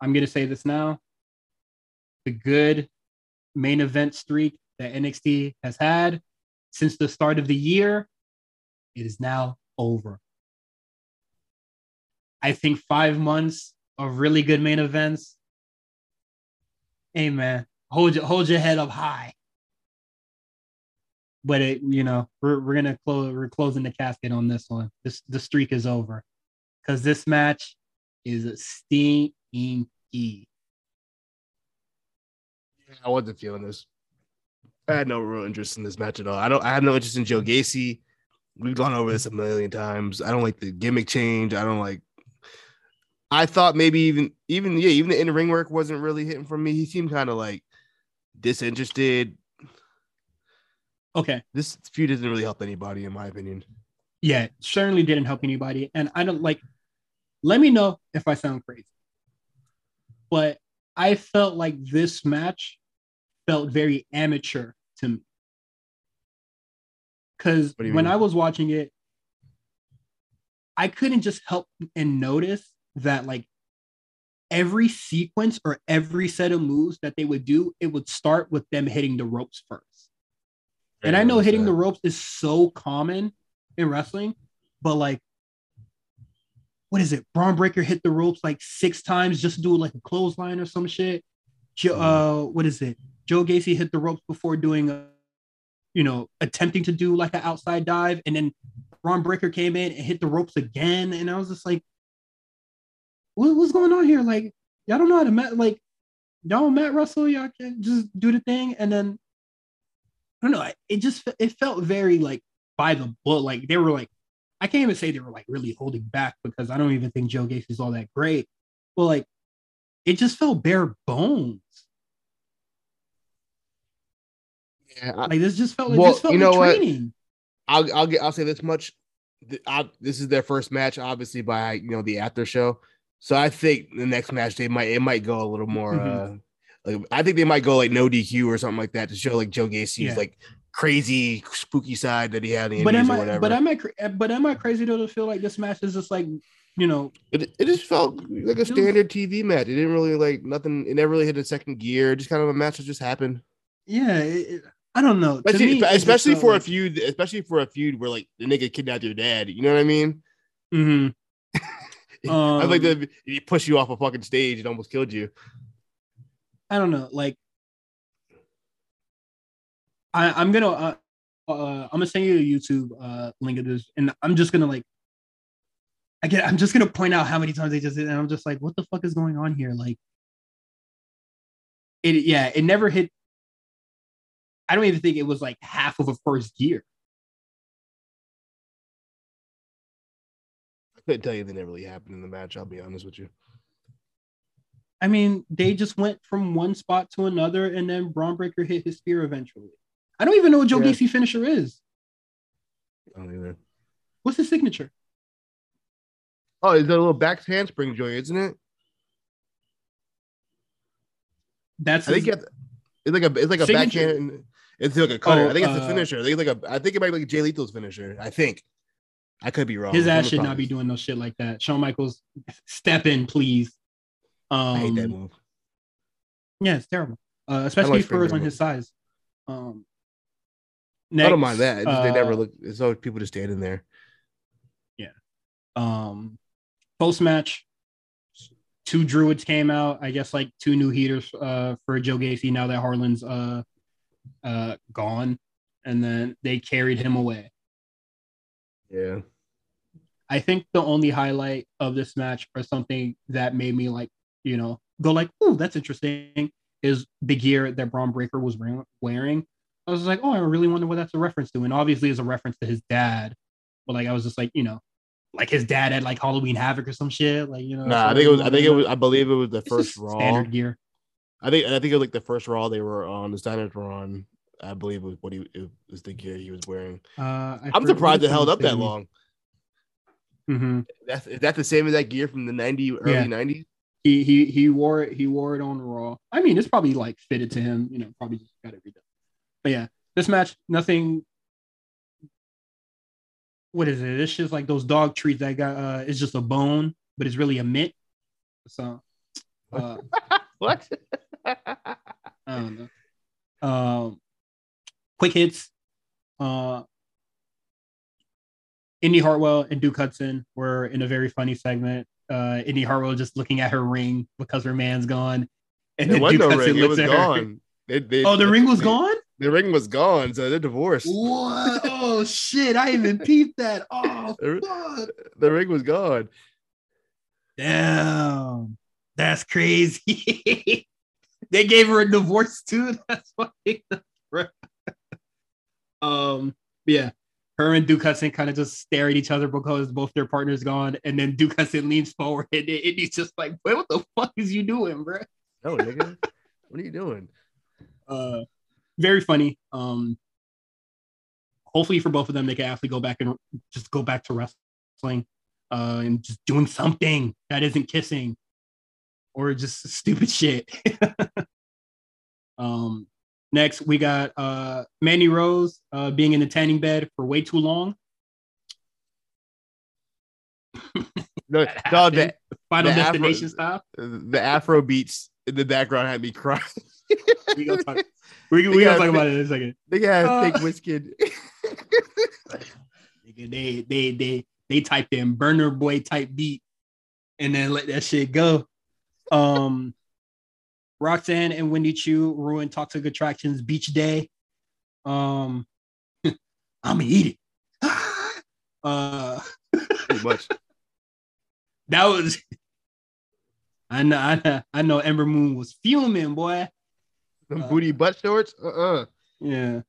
I'm gonna say this now the good main event streak that NXT has had since the start of the year, it is now over. I think five months of really good main events. Hey man, hold your hold your head up high. But it, you know, we're we're gonna close we're closing the casket on this one. This the streak is over. Cause this match is stinky. I wasn't feeling this. I had no real interest in this match at all. I don't. I have no interest in Joe Gacy. We've gone over this a million times. I don't like the gimmick change. I don't like. I thought maybe even even yeah even the in ring work wasn't really hitting for me. He seemed kind of like disinterested. Okay, this feud doesn't really help anybody, in my opinion. Yeah, certainly didn't help anybody, and I don't like. Let me know if I sound crazy, but I felt like this match felt very amateur to me. Because when mean? I was watching it, I couldn't just help and notice that like every sequence or every set of moves that they would do, it would start with them hitting the ropes first. And I know hitting that. the ropes is so common in wrestling, but like, what is it? Bron Breakker hit the ropes like six times just to do like a clothesline or some shit. Mm-hmm. Uh, what is it? Joe Gacy hit the ropes before doing a, you know, attempting to do like an outside dive, and then Bron Breakker came in and hit the ropes again, and I was just like, what, what's going on here? Like, y'all don't know how to met like y'all Matt Russell, y'all can just do the thing, and then I don't know. It just it felt very like by the book. Like they were like, I can't even say they were like really holding back because I don't even think Joe Gacy's all that great. But like, it just felt bare bones. Yeah, I, like this just felt like well, this felt you know like training. What? I'll I'll get I'll say this much. I, this is their first match, obviously by you know the after show. So I think the next match they might it might go a little more. Mm-hmm. uh like, I think they might go like no DQ or something like that to show like Joe Gacy's yeah. like crazy spooky side that he had in but am I, But am I but am I crazy though to feel like this match is just like you know it, it just felt like a standard TV match. It didn't really like nothing. It never really hit a second gear. Just kind of a match that just happened. Yeah, it, I don't know. Especially, me, especially for like, a feud, especially for a feud where like the nigga kidnapped your dad. You know what I mean? Mm-hmm. <laughs> um, I like that he pushed you off a fucking stage and almost killed you. I don't know. Like, I, I'm gonna uh, uh, I'm gonna send you a YouTube uh, link of this, and I'm just gonna like, I get, I'm just gonna point out how many times they just did, and I'm just like, what the fuck is going on here? Like, it, yeah, it never hit I don't even think it was like half of a first gear. I couldn't tell you they never really happened in the match. I'll be honest with you. I mean, they just went from one spot to another, and then Bron Breakker hit his spear eventually. I don't even know what Joe yeah. Gacy finisher is. I don't either. What's his signature? Oh, is that a little back handspring joy, isn't it? That's I his... think it's like a it's like a signature. backhand. It's like a cutter. Oh, I think it's uh, a finisher. I think it's like a. I think it might be like Jay Lethal's finisher. I think. I could be wrong. His ass should not be doing no shit like that. Shawn Michaels, step in, please. Um, I hate that um, move. Yeah, it's terrible, uh, especially for on his size. Um, next, I don't mind that. Just, uh, they never uh, look. It's always people just standing there. Yeah. Um, post match, two druids came out. I guess like two new heaters uh, for Joe Gacy now that Harland's uh, uh, gone, and then they carried him away. Yeah. I think the only highlight of this match or something that made me like, you know, go like, "Ooh, that's interesting," is the gear that Bron Breakker was wearing. I was like, "Oh, I really wonder what that's a reference to," and obviously, it's a reference to his dad. But like, I was just like, you know, like his dad had like Halloween Havoc or some shit, like you know. Nah, I think it was. I think it was. I believe it was the first Raw standard gear. I think I think it was like the first Raw they were on. The Steiners were on. I believe was what he it was the gear he was wearing. Uh, I'm surprised it held up that long. Mm-hmm. That's is that the same as that gear from the 90 early yeah. 90s? He he he wore it. He wore it on Raw. I mean, it's probably like fitted to him. You know, probably just got it redone. But yeah, this match, nothing. What is it? It's just like those dog treats that got. uh It's just a bone, but it's really a mitt. So, uh, <laughs> what? <laughs> I don't know. Um, quick hits. Uh, Indy Hartwell and Duke Hudson were in a very funny segment. Uh, Indy Hartwell just looking at her ring because her man's gone, and There then was Duke no Hudson ring. It looks was at her. gone. They- they- Oh, the ring was they- gone. The ring was gone, so they're divorced. What? Oh <laughs> shit! I even peeped that. Oh The- fuck! The ring was gone. Damn, that's crazy. <laughs> they gave her a divorce too. <laughs> That's fucking. um. Yeah, her and Duke Hudson kind of just stare at each other because both their partners gone, and then Duke Hudson leans forward and, and he's just like, "Boy, what the fuck is you doing, bro?" No, nigga. what are you doing? Uh, very funny. Um, hopefully for both of them, they can actually go back and just go back to wrestling, uh, and just doing something that isn't kissing or just <laughs> stupid shit. <laughs> um, next we got uh Mandy Rose uh being in the tanning bed for way too long. No, <laughs> the. Final the Afro- destination style. the Afro beats in the background had me crying. We gonna talk. <laughs> We, we gonna talk about it in a second. They got Uh, thick whiskey. <laughs> Nigga, they they they they typed in Burna Boy type beat and then let that shit go. Um <laughs> Roxanne and Wendy Choo ruined Toxic Attractions Beach Day. Um I'm gonna eat it. uh Pretty much. that was I know I know I know Ember Moon was fuming, boy. Them Uh, booty butt shorts. Uh uh Yeah.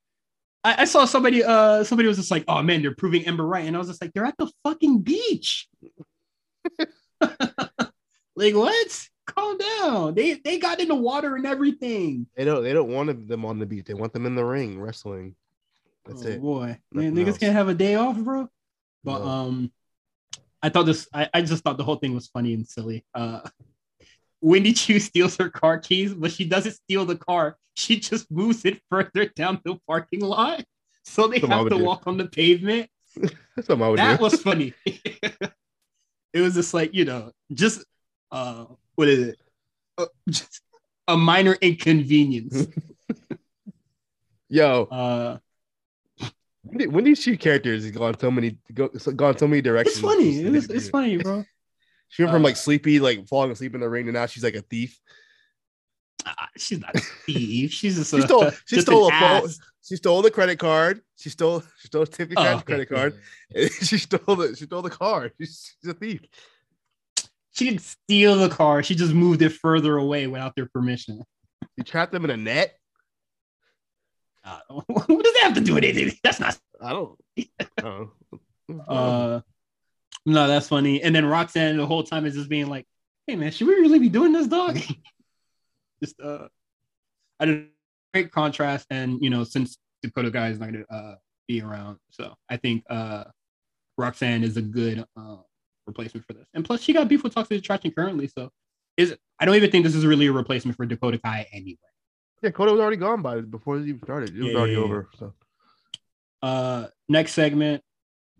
I, I saw somebody uh somebody was just like, oh man, they're proving Ember right. And I was just like, they're at the fucking beach. <laughs> like what? Calm down. They they got in the water and everything. They don't. They don't want them on the beach. They want them in the ring wrestling. That's oh, it. boy. Man, niggas else. can't have a day off, bro. But No. um I thought this I, I just thought the whole thing was funny and silly. Uh Wendy Choo steals her car keys, but she doesn't steal the car. She just moves it further down the parking lot. So they That's have to do. walk on the pavement. <laughs> That's what I would that do. was funny. <laughs> <laughs> it was just like, you know, just uh what is it? Uh, just a minor inconvenience. Yo, Uh when did- when these two characters have gone so many go, gone so many directions. it's funny. It's, it's funny, bro. She went from Uh, like sleepy, like falling asleep in the ring, and now she's like a thief. Ah, she's not a thief. She's just <laughs> She a, stole. She just stole a phone. She stole the credit card. She stole. She stole Tiffany Oh, okay. credit card. <laughs> she stole the. She stole the card. <laughs> She's, she's a thief. She didn't steal the car. She just moved it further away without their permission. She trapped them in a net. Uh, what does that have to do with anything? That's not. I don't. I don't know. Uh, no, that's funny. And then Roxanne the whole time is just being like, "Hey man, should we really be doing this, dog?" <laughs> just uh, I don't. Great contrast, and you know, since Dakota Kai is not gonna uh, be around, so I think uh, Roxanne is a good uh, replacement for this. And plus, she got beef with Toxic Attraction currently, so is I don't even think this is really a replacement for Dakota Kai anyway. yeah, Coda was already gone by before it even started. It was Yeah, already yeah, yeah. over. So Uh, next segment,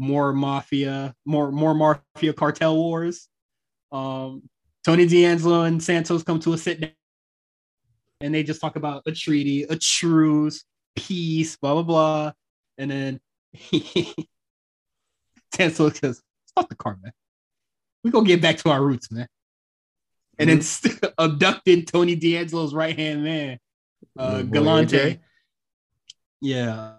more mafia, more more mafia cartel wars. Um, Tony D'Angelo and Santos come to a sit down, and they just talk about a treaty, a truce, peace, blah blah blah, and then <laughs> Santos says, "Stop the car, man. We gonna get back to our roots, man." And then <laughs> st- abducted Tony D'Angelo's right hand man, uh, Galante. Yeah.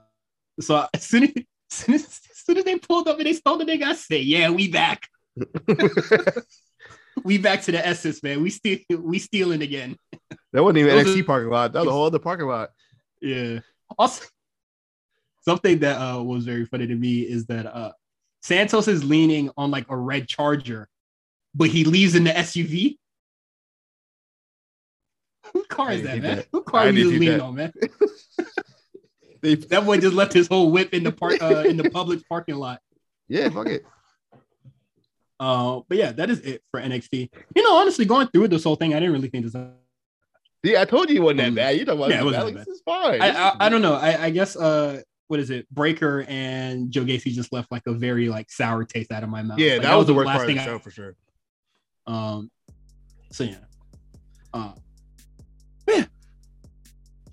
So as soon as, <laughs> as soon as, as soon as they pulled up and they stole the nigga, I say, "Yeah, we back. <laughs> We back to the essence, man. We steal, we stealing again." that wasn't even Those NXT parking lot. That was a whole other parking lot. Yeah. Also, something that uh, was very funny to me is that uh, Santos is leaning on like a red Charger, but he leaves in the SUV. Whose car is that, man? that. Who car I are you leaning that. on, man? <laughs> <laughs> They, That boy just left his whole whip in the park uh, in the public <laughs> parking lot. yeah, fuck it. <laughs> Uh, but yeah, that is it for NXT. You know, honestly, going through this whole thing, I didn't really think this. Yeah, I told you it wasn't that Um, bad. You about yeah, it it wasn't like, this is fine. I, I I don't know. I, I guess uh, what is it? Breakker and Joe Gacy just left like a very like sour taste out of my mouth. yeah, Like, that, was the worst part of the I- show for sure. Um, so yeah. Uh, yeah.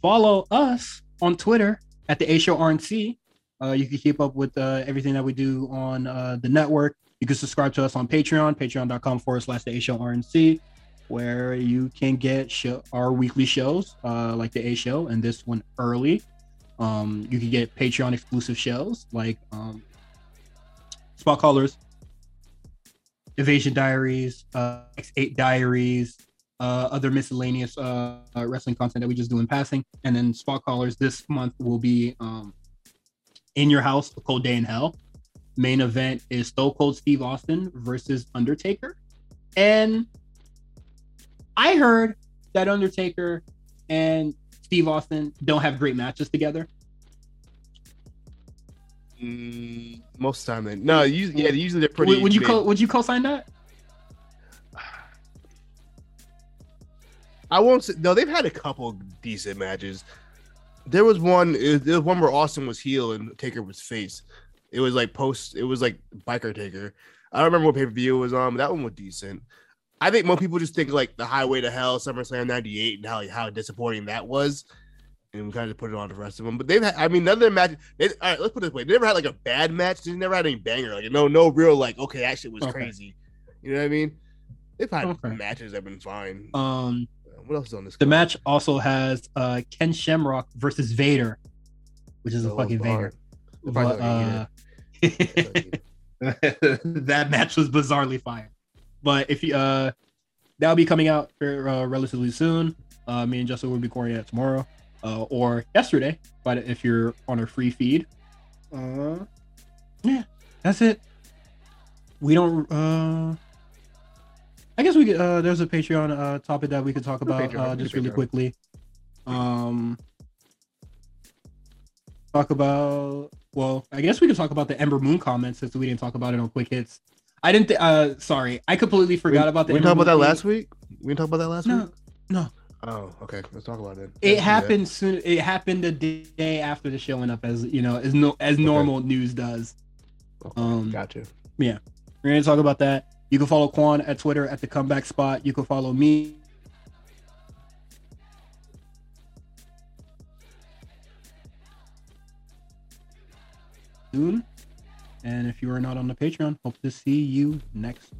follow us on Twitter at the A Show RNC. Uh, you can keep up with uh, everything that we do on uh, the network. You can subscribe to us on Patreon, patreon.com forward slash the A Show RNC, where you can get show, our weekly shows uh, like the A Show and this one early. Um, you can get Patreon exclusive shows like um, Spot Callers, Evasion Diaries, uh, X8 Diaries, uh, other miscellaneous uh, uh, wrestling content that we just do in passing. And then Spot Callers this month will be um, In Your House, A Cold Day in Hell. Main event is Stone Cold Steve Austin versus Undertaker. And I heard that Undertaker and Steve Austin don't have great matches together. Mm, most of the time, they no. Usually, yeah, usually they're pretty. Would, would you co- would you co-sign that? I won't say no. They've had a couple decent matches. There was one. There was one where Austin was heel and Taker was face. It was like post. It was like biker Taker. I don't remember what pay per view was on, but that one was decent. I think most people just think like the Highway to Hell, SummerSlam '98, and how how disappointing that was, and we kind of put it on the rest of them. But they've had, I mean, none of their matches. They, all right, let's put it this way: they never had like a bad match. They never had any banger. Like no, no real like okay, that shit was Okay. crazy. You know what I mean? They've had Okay. matches that have been fine. Um, what else is on this? the card? match also has uh, Ken Shamrock versus Vader, which is a Oh, fucking Lord. Vader. But, uh, <laughs> <laughs> that match was bizarrely fire. But if you uh that'll be coming out uh, relatively soon. Uh, me and Justin will be recording that tomorrow, uh, or yesterday. But if you're on our free feed, uh, yeah, that's it. We don't. Uh, I guess we could. Uh, there's a Patreon uh topic that we could talk about Patreon, uh, just really Patreon. quickly. Um, talk about. Well, I guess we could talk about the Ember Moon comments since we didn't talk about it on Quick Hits. I didn't. Th- uh, sorry, I completely forgot about the. We talked about that last week. We didn't talk about that last No, week. no. Oh, okay. Let's talk about it. It Let's happened soon. It happened the day after the showing up, as you know, as no as normal news does. Um, Gotcha. Yeah, we're gonna talk about that. You can follow Quan at Twitter at the Comeback Spot. You can follow me. Soon. And if you are not on the Patreon, hope to see you next